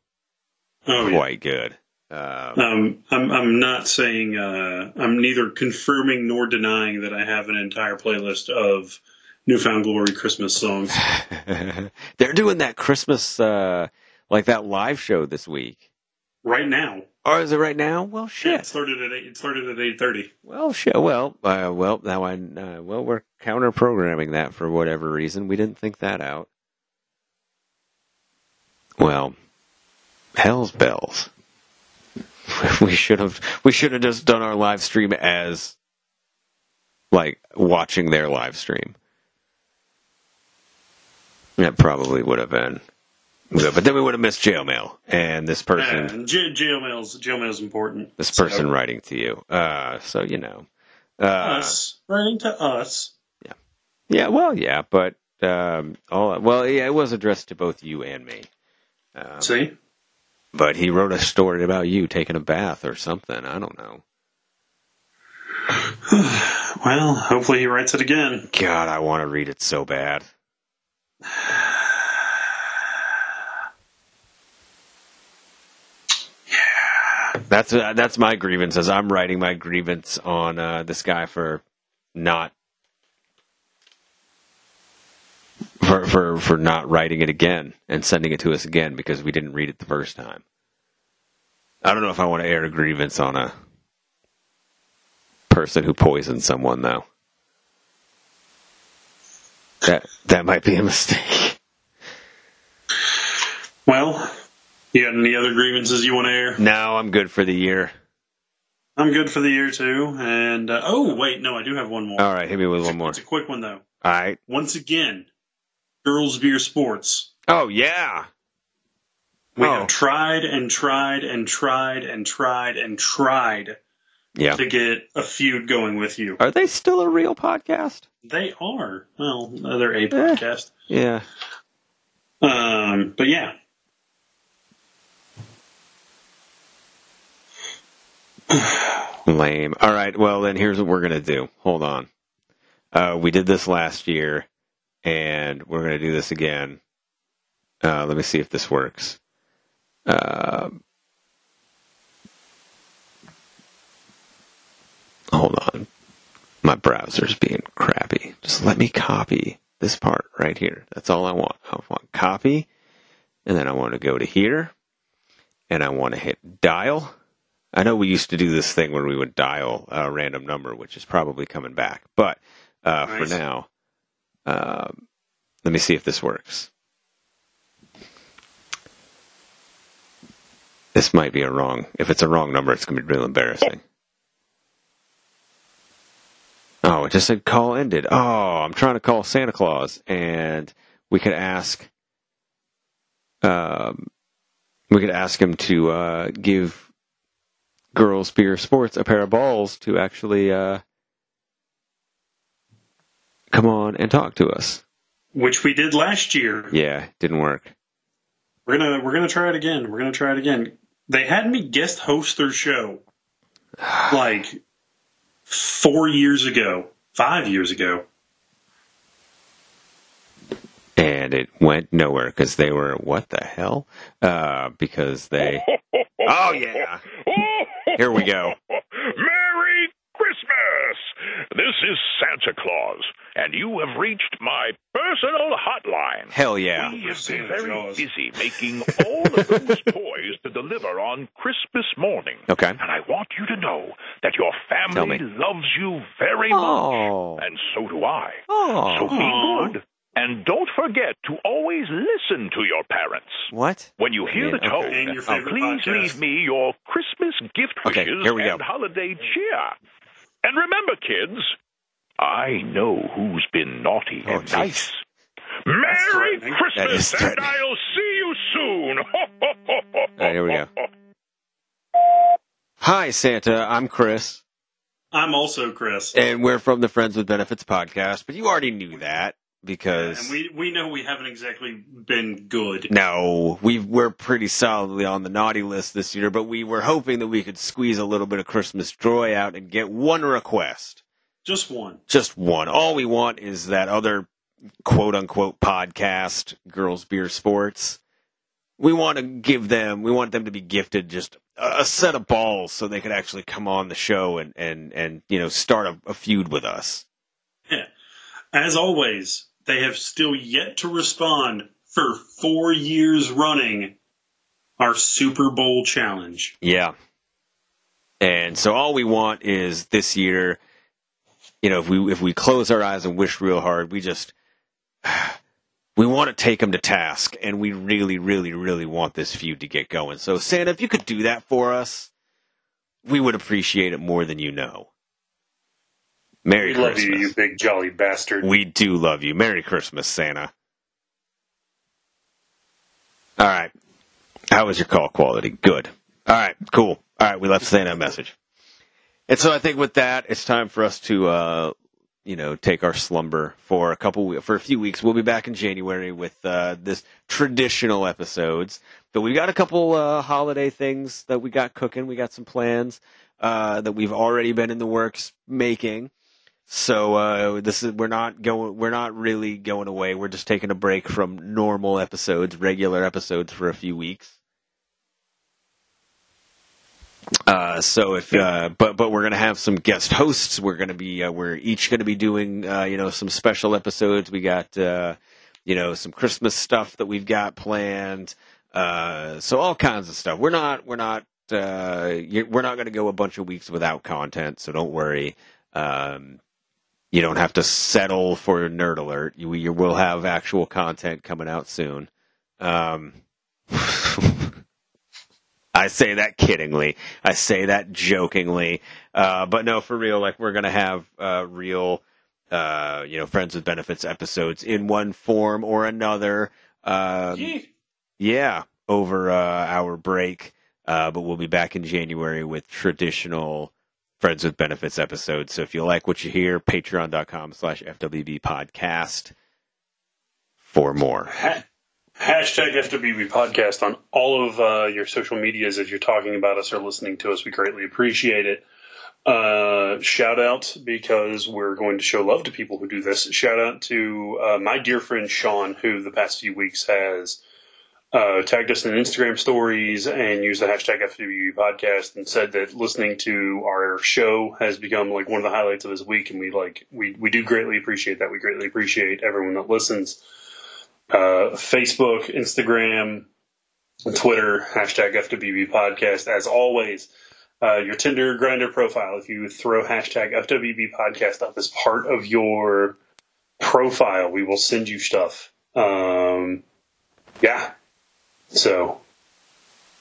Speaker 2: Oh yeah.
Speaker 1: quite good. Um,
Speaker 2: Um, I'm I'm not saying uh, I'm neither confirming nor denying that I have an entire playlist of New Found Glory Christmas songs.
Speaker 1: They're doing that Christmas, uh, like that live show this week.
Speaker 2: right now.
Speaker 1: Or is it right now? Well,
Speaker 2: Yeah,
Speaker 1: shit.
Speaker 2: it started at eight, it started at eight thirty.
Speaker 1: Well, shit. Well, uh, well, now I, uh, well, we're counter programming that for whatever reason. We didn't think that out. Well, hell's bells. we should have, we should have just done our live stream as, like, watching their live stream. That probably would have been, good, but then we would have missed jail mail, and this person,
Speaker 2: j- jail mail's jail mail's important.
Speaker 1: this
Speaker 2: So,
Speaker 1: person writing to you. Uh, so you know, uh,
Speaker 2: us writing to us.
Speaker 1: Yeah, yeah, well, yeah, but um, all well, yeah, it was addressed to both you and me. Um,
Speaker 2: See,
Speaker 1: but he wrote a story about you taking a bath or something. I don't know.
Speaker 2: well, hopefully he writes it again.
Speaker 1: God, I want to read it so bad. Yeah. That's uh, that's my grievance. As I'm writing my grievance on uh, this guy for not for for for not writing it again and sending it to us again because we didn't read it the first time. I don't know if I want to air a grievance on a person who poisoned someone though. That that might be a mistake.
Speaker 2: Well, you got any other grievances you want to air?
Speaker 1: No, I'm good for the year.
Speaker 2: I'm good for the year too. And uh, oh wait, no, I do have one more.
Speaker 1: All right, hit me with one more.
Speaker 2: It's a quick one though.
Speaker 1: All right.
Speaker 2: Once again, girls beer sports.
Speaker 1: Oh yeah.
Speaker 2: We
Speaker 1: Oh.
Speaker 2: have tried and tried and tried and tried and tried
Speaker 1: Yeah.
Speaker 2: to get a feud going with you.
Speaker 1: Are they still a real podcast?
Speaker 2: They are. Well, they're a podcast.
Speaker 1: Yeah.
Speaker 2: Um, but yeah.
Speaker 1: Lame. All right. Well, then here's what we're gonna do. Hold on. Uh, we did this last year, and we're gonna do this again. Uh, let me see if this works. Um hold on. My browser's being crappy. Just let me copy this part right here. That's all I want. I want copy, and then I want to go to here, and I want to hit dial. I know we used to do this thing where we would dial a random number, which is probably coming back. But uh, for now, um, let me see if this works. This might be a wrong. If it's a wrong number, it's going to be real embarrassing. Oh, it just said call ended. Oh, I'm trying to call Santa Claus, and we could ask. Um, we could ask him to uh, give girls beer sports a pair of balls to actually uh, come on and talk to us.
Speaker 2: Which we did last year.
Speaker 1: Yeah, didn't work.
Speaker 2: We're gonna we're gonna try it again. We're gonna try it again. They had me guest host their show like four years ago, five years ago.
Speaker 1: and it went nowhere because they were what the hell? Uh, because they. Oh yeah, here we go.
Speaker 6: Merry Christmas! This is Santa Claus, and you have reached my personal hotline.
Speaker 1: Hell yeah.
Speaker 6: We have been very
Speaker 2: Claus.
Speaker 6: busy making all of those toys to deliver on Christmas morning.
Speaker 1: Okay.
Speaker 6: And I want you to know that your family loves you very
Speaker 1: Oh.
Speaker 6: much. And so do I.
Speaker 1: Oh.
Speaker 6: So be
Speaker 2: Aw.
Speaker 6: good. And don't forget to always listen to your parents.
Speaker 1: What?
Speaker 6: When you hear
Speaker 1: Yeah,
Speaker 6: the tone,
Speaker 1: okay.
Speaker 2: And your
Speaker 6: please
Speaker 2: podcast.
Speaker 6: leave me your Christmas gift
Speaker 1: Okay,
Speaker 6: wishes
Speaker 1: here we go.
Speaker 6: and holiday cheer. And remember, kids, I know who's been naughty
Speaker 1: Oh,
Speaker 6: and
Speaker 1: jeez.
Speaker 6: nice. Merry
Speaker 2: threatening.
Speaker 1: That is
Speaker 6: Christmas, and. I'll see you soon.
Speaker 1: All right, here we go. Hi, Santa. I'm Chris,
Speaker 2: I'm also Chris.
Speaker 1: and we're from the Friends with Benefits podcast. But you already knew that because
Speaker 2: And we, we know we haven't exactly been good.
Speaker 1: no, we we're pretty solidly on the naughty list this year. But we were hoping that we could squeeze a little bit of Christmas joy out and get one request,
Speaker 2: Just one.
Speaker 1: just one. All we want is that other quote unquote podcast, Girls Beer Sports. We want to give them, we want them to be gifted just a, a set of balls so they could actually come on the show and, and, and you know, start a, a feud with us.
Speaker 2: Yeah. As always, they have still yet to respond for four years running our Super Bowl challenge.
Speaker 1: Yeah. And so all we want is this year, you know, if we if we close our eyes and wish real hard, we just we want to take them to task, and we really, really, really want this feud to get going. So Santa, if you could do that for us, we would appreciate it more than you know. Merry
Speaker 2: We love
Speaker 1: Christmas.
Speaker 2: you, you big jolly bastard.
Speaker 1: We do love you. Merry Christmas, Santa. All right. How was your call quality? Good. All right, cool. All right, we left Santa a message. And so I think with that, it's time for us to, uh, you know, take our slumber for a couple for a few weeks. We'll be back in January with uh, this traditional episodes. But we've got a couple uh, holiday things that we got cooking. We got some plans uh, that we've already been in the works making. So uh, this is we're not going we're not really going away. We're just taking a break from normal episodes, regular episodes for a few weeks. Uh, so if uh, but but we're gonna have some guest hosts. We're gonna be uh, we're each gonna be doing uh, you know some special episodes. We got uh, you know some Christmas stuff that we've got planned. Uh, so all kinds of stuff. We're not we're not uh, we're not gonna go a bunch of weeks without content. So don't worry. Um, you don't have to settle for nerd alert. You, you will have actual content coming out soon. Um, I say that kiddingly. I say that jokingly. Uh, but no, for real, like we're going to have uh, real, uh, you know, Friends with Benefits episodes in one form or another. Um, yeah, over uh, our break. Uh, but we'll be back in January with traditional Friends with Benefits episodes. So if you like what you hear, patreon.com slash FWB podcast for more.
Speaker 2: Ha- Hashtag FWB podcast on all of uh, your social medias as you're talking about us or listening to us. We greatly appreciate it. Uh, shout out because we're going to show love to people who do this. Shout out to uh, my dear friend Sean, who the past few weeks has uh, tagged us in Instagram stories and used the hashtag FWB podcast and said that listening to our show has become like one of the highlights of his week. And we like, we, we do greatly appreciate that. We greatly appreciate everyone that listens uh, Facebook, Instagram, Twitter, hashtag FWB podcast. As always, uh, your Tinder Grindr profile, if you throw hashtag FWB podcast up as part of your profile, we will send you stuff. Um, yeah. So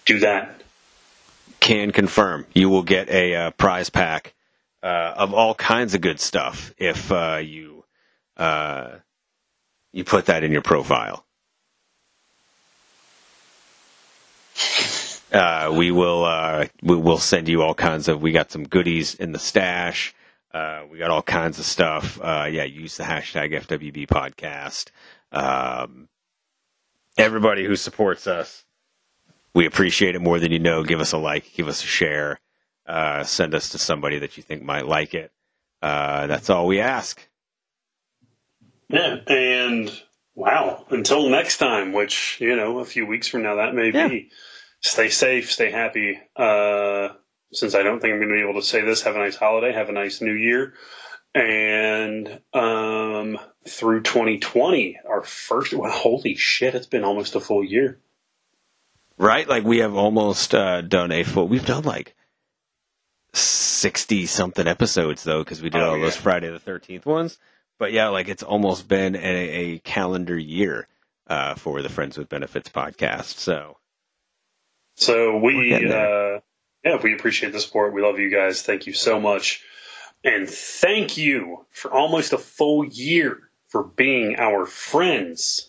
Speaker 2: do that.
Speaker 1: Can confirm you will get a uh, prize pack uh, of all kinds of good stuff if uh, you uh, you put that in your profile. Uh, we will uh, we will send you all kinds of. We got some goodies in the stash. Uh, we got all kinds of stuff. Uh, yeah, use the hashtag FWB podcast. Um, everybody who supports us, we appreciate it more than you know. Give us a like, give us a share, uh, send us to somebody that you think might like it. Uh, that's all we ask.
Speaker 2: Yeah. And wow, until next time, which, you know, a few weeks from now, that may
Speaker 1: Yeah.
Speaker 2: be. Stay safe, stay happy. Uh, since I don't think I'm going to be able to say this, have a nice holiday, have a nice new year. And um, through 2020, our first, well, holy shit, it's been almost a full year.
Speaker 1: Right? Like we have almost uh, done a full. We've done like sixty something episodes though, because we did
Speaker 2: Oh,
Speaker 1: all those. Friday the Thirteenth ones. But yeah, like it's almost been a, a calendar year uh, for the Friends with Benefits podcast. So
Speaker 2: So we, uh, yeah, we appreciate the support. We love you guys. Thank you so much. And thank you for almost a full year for being our friends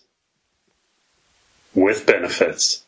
Speaker 2: with benefits.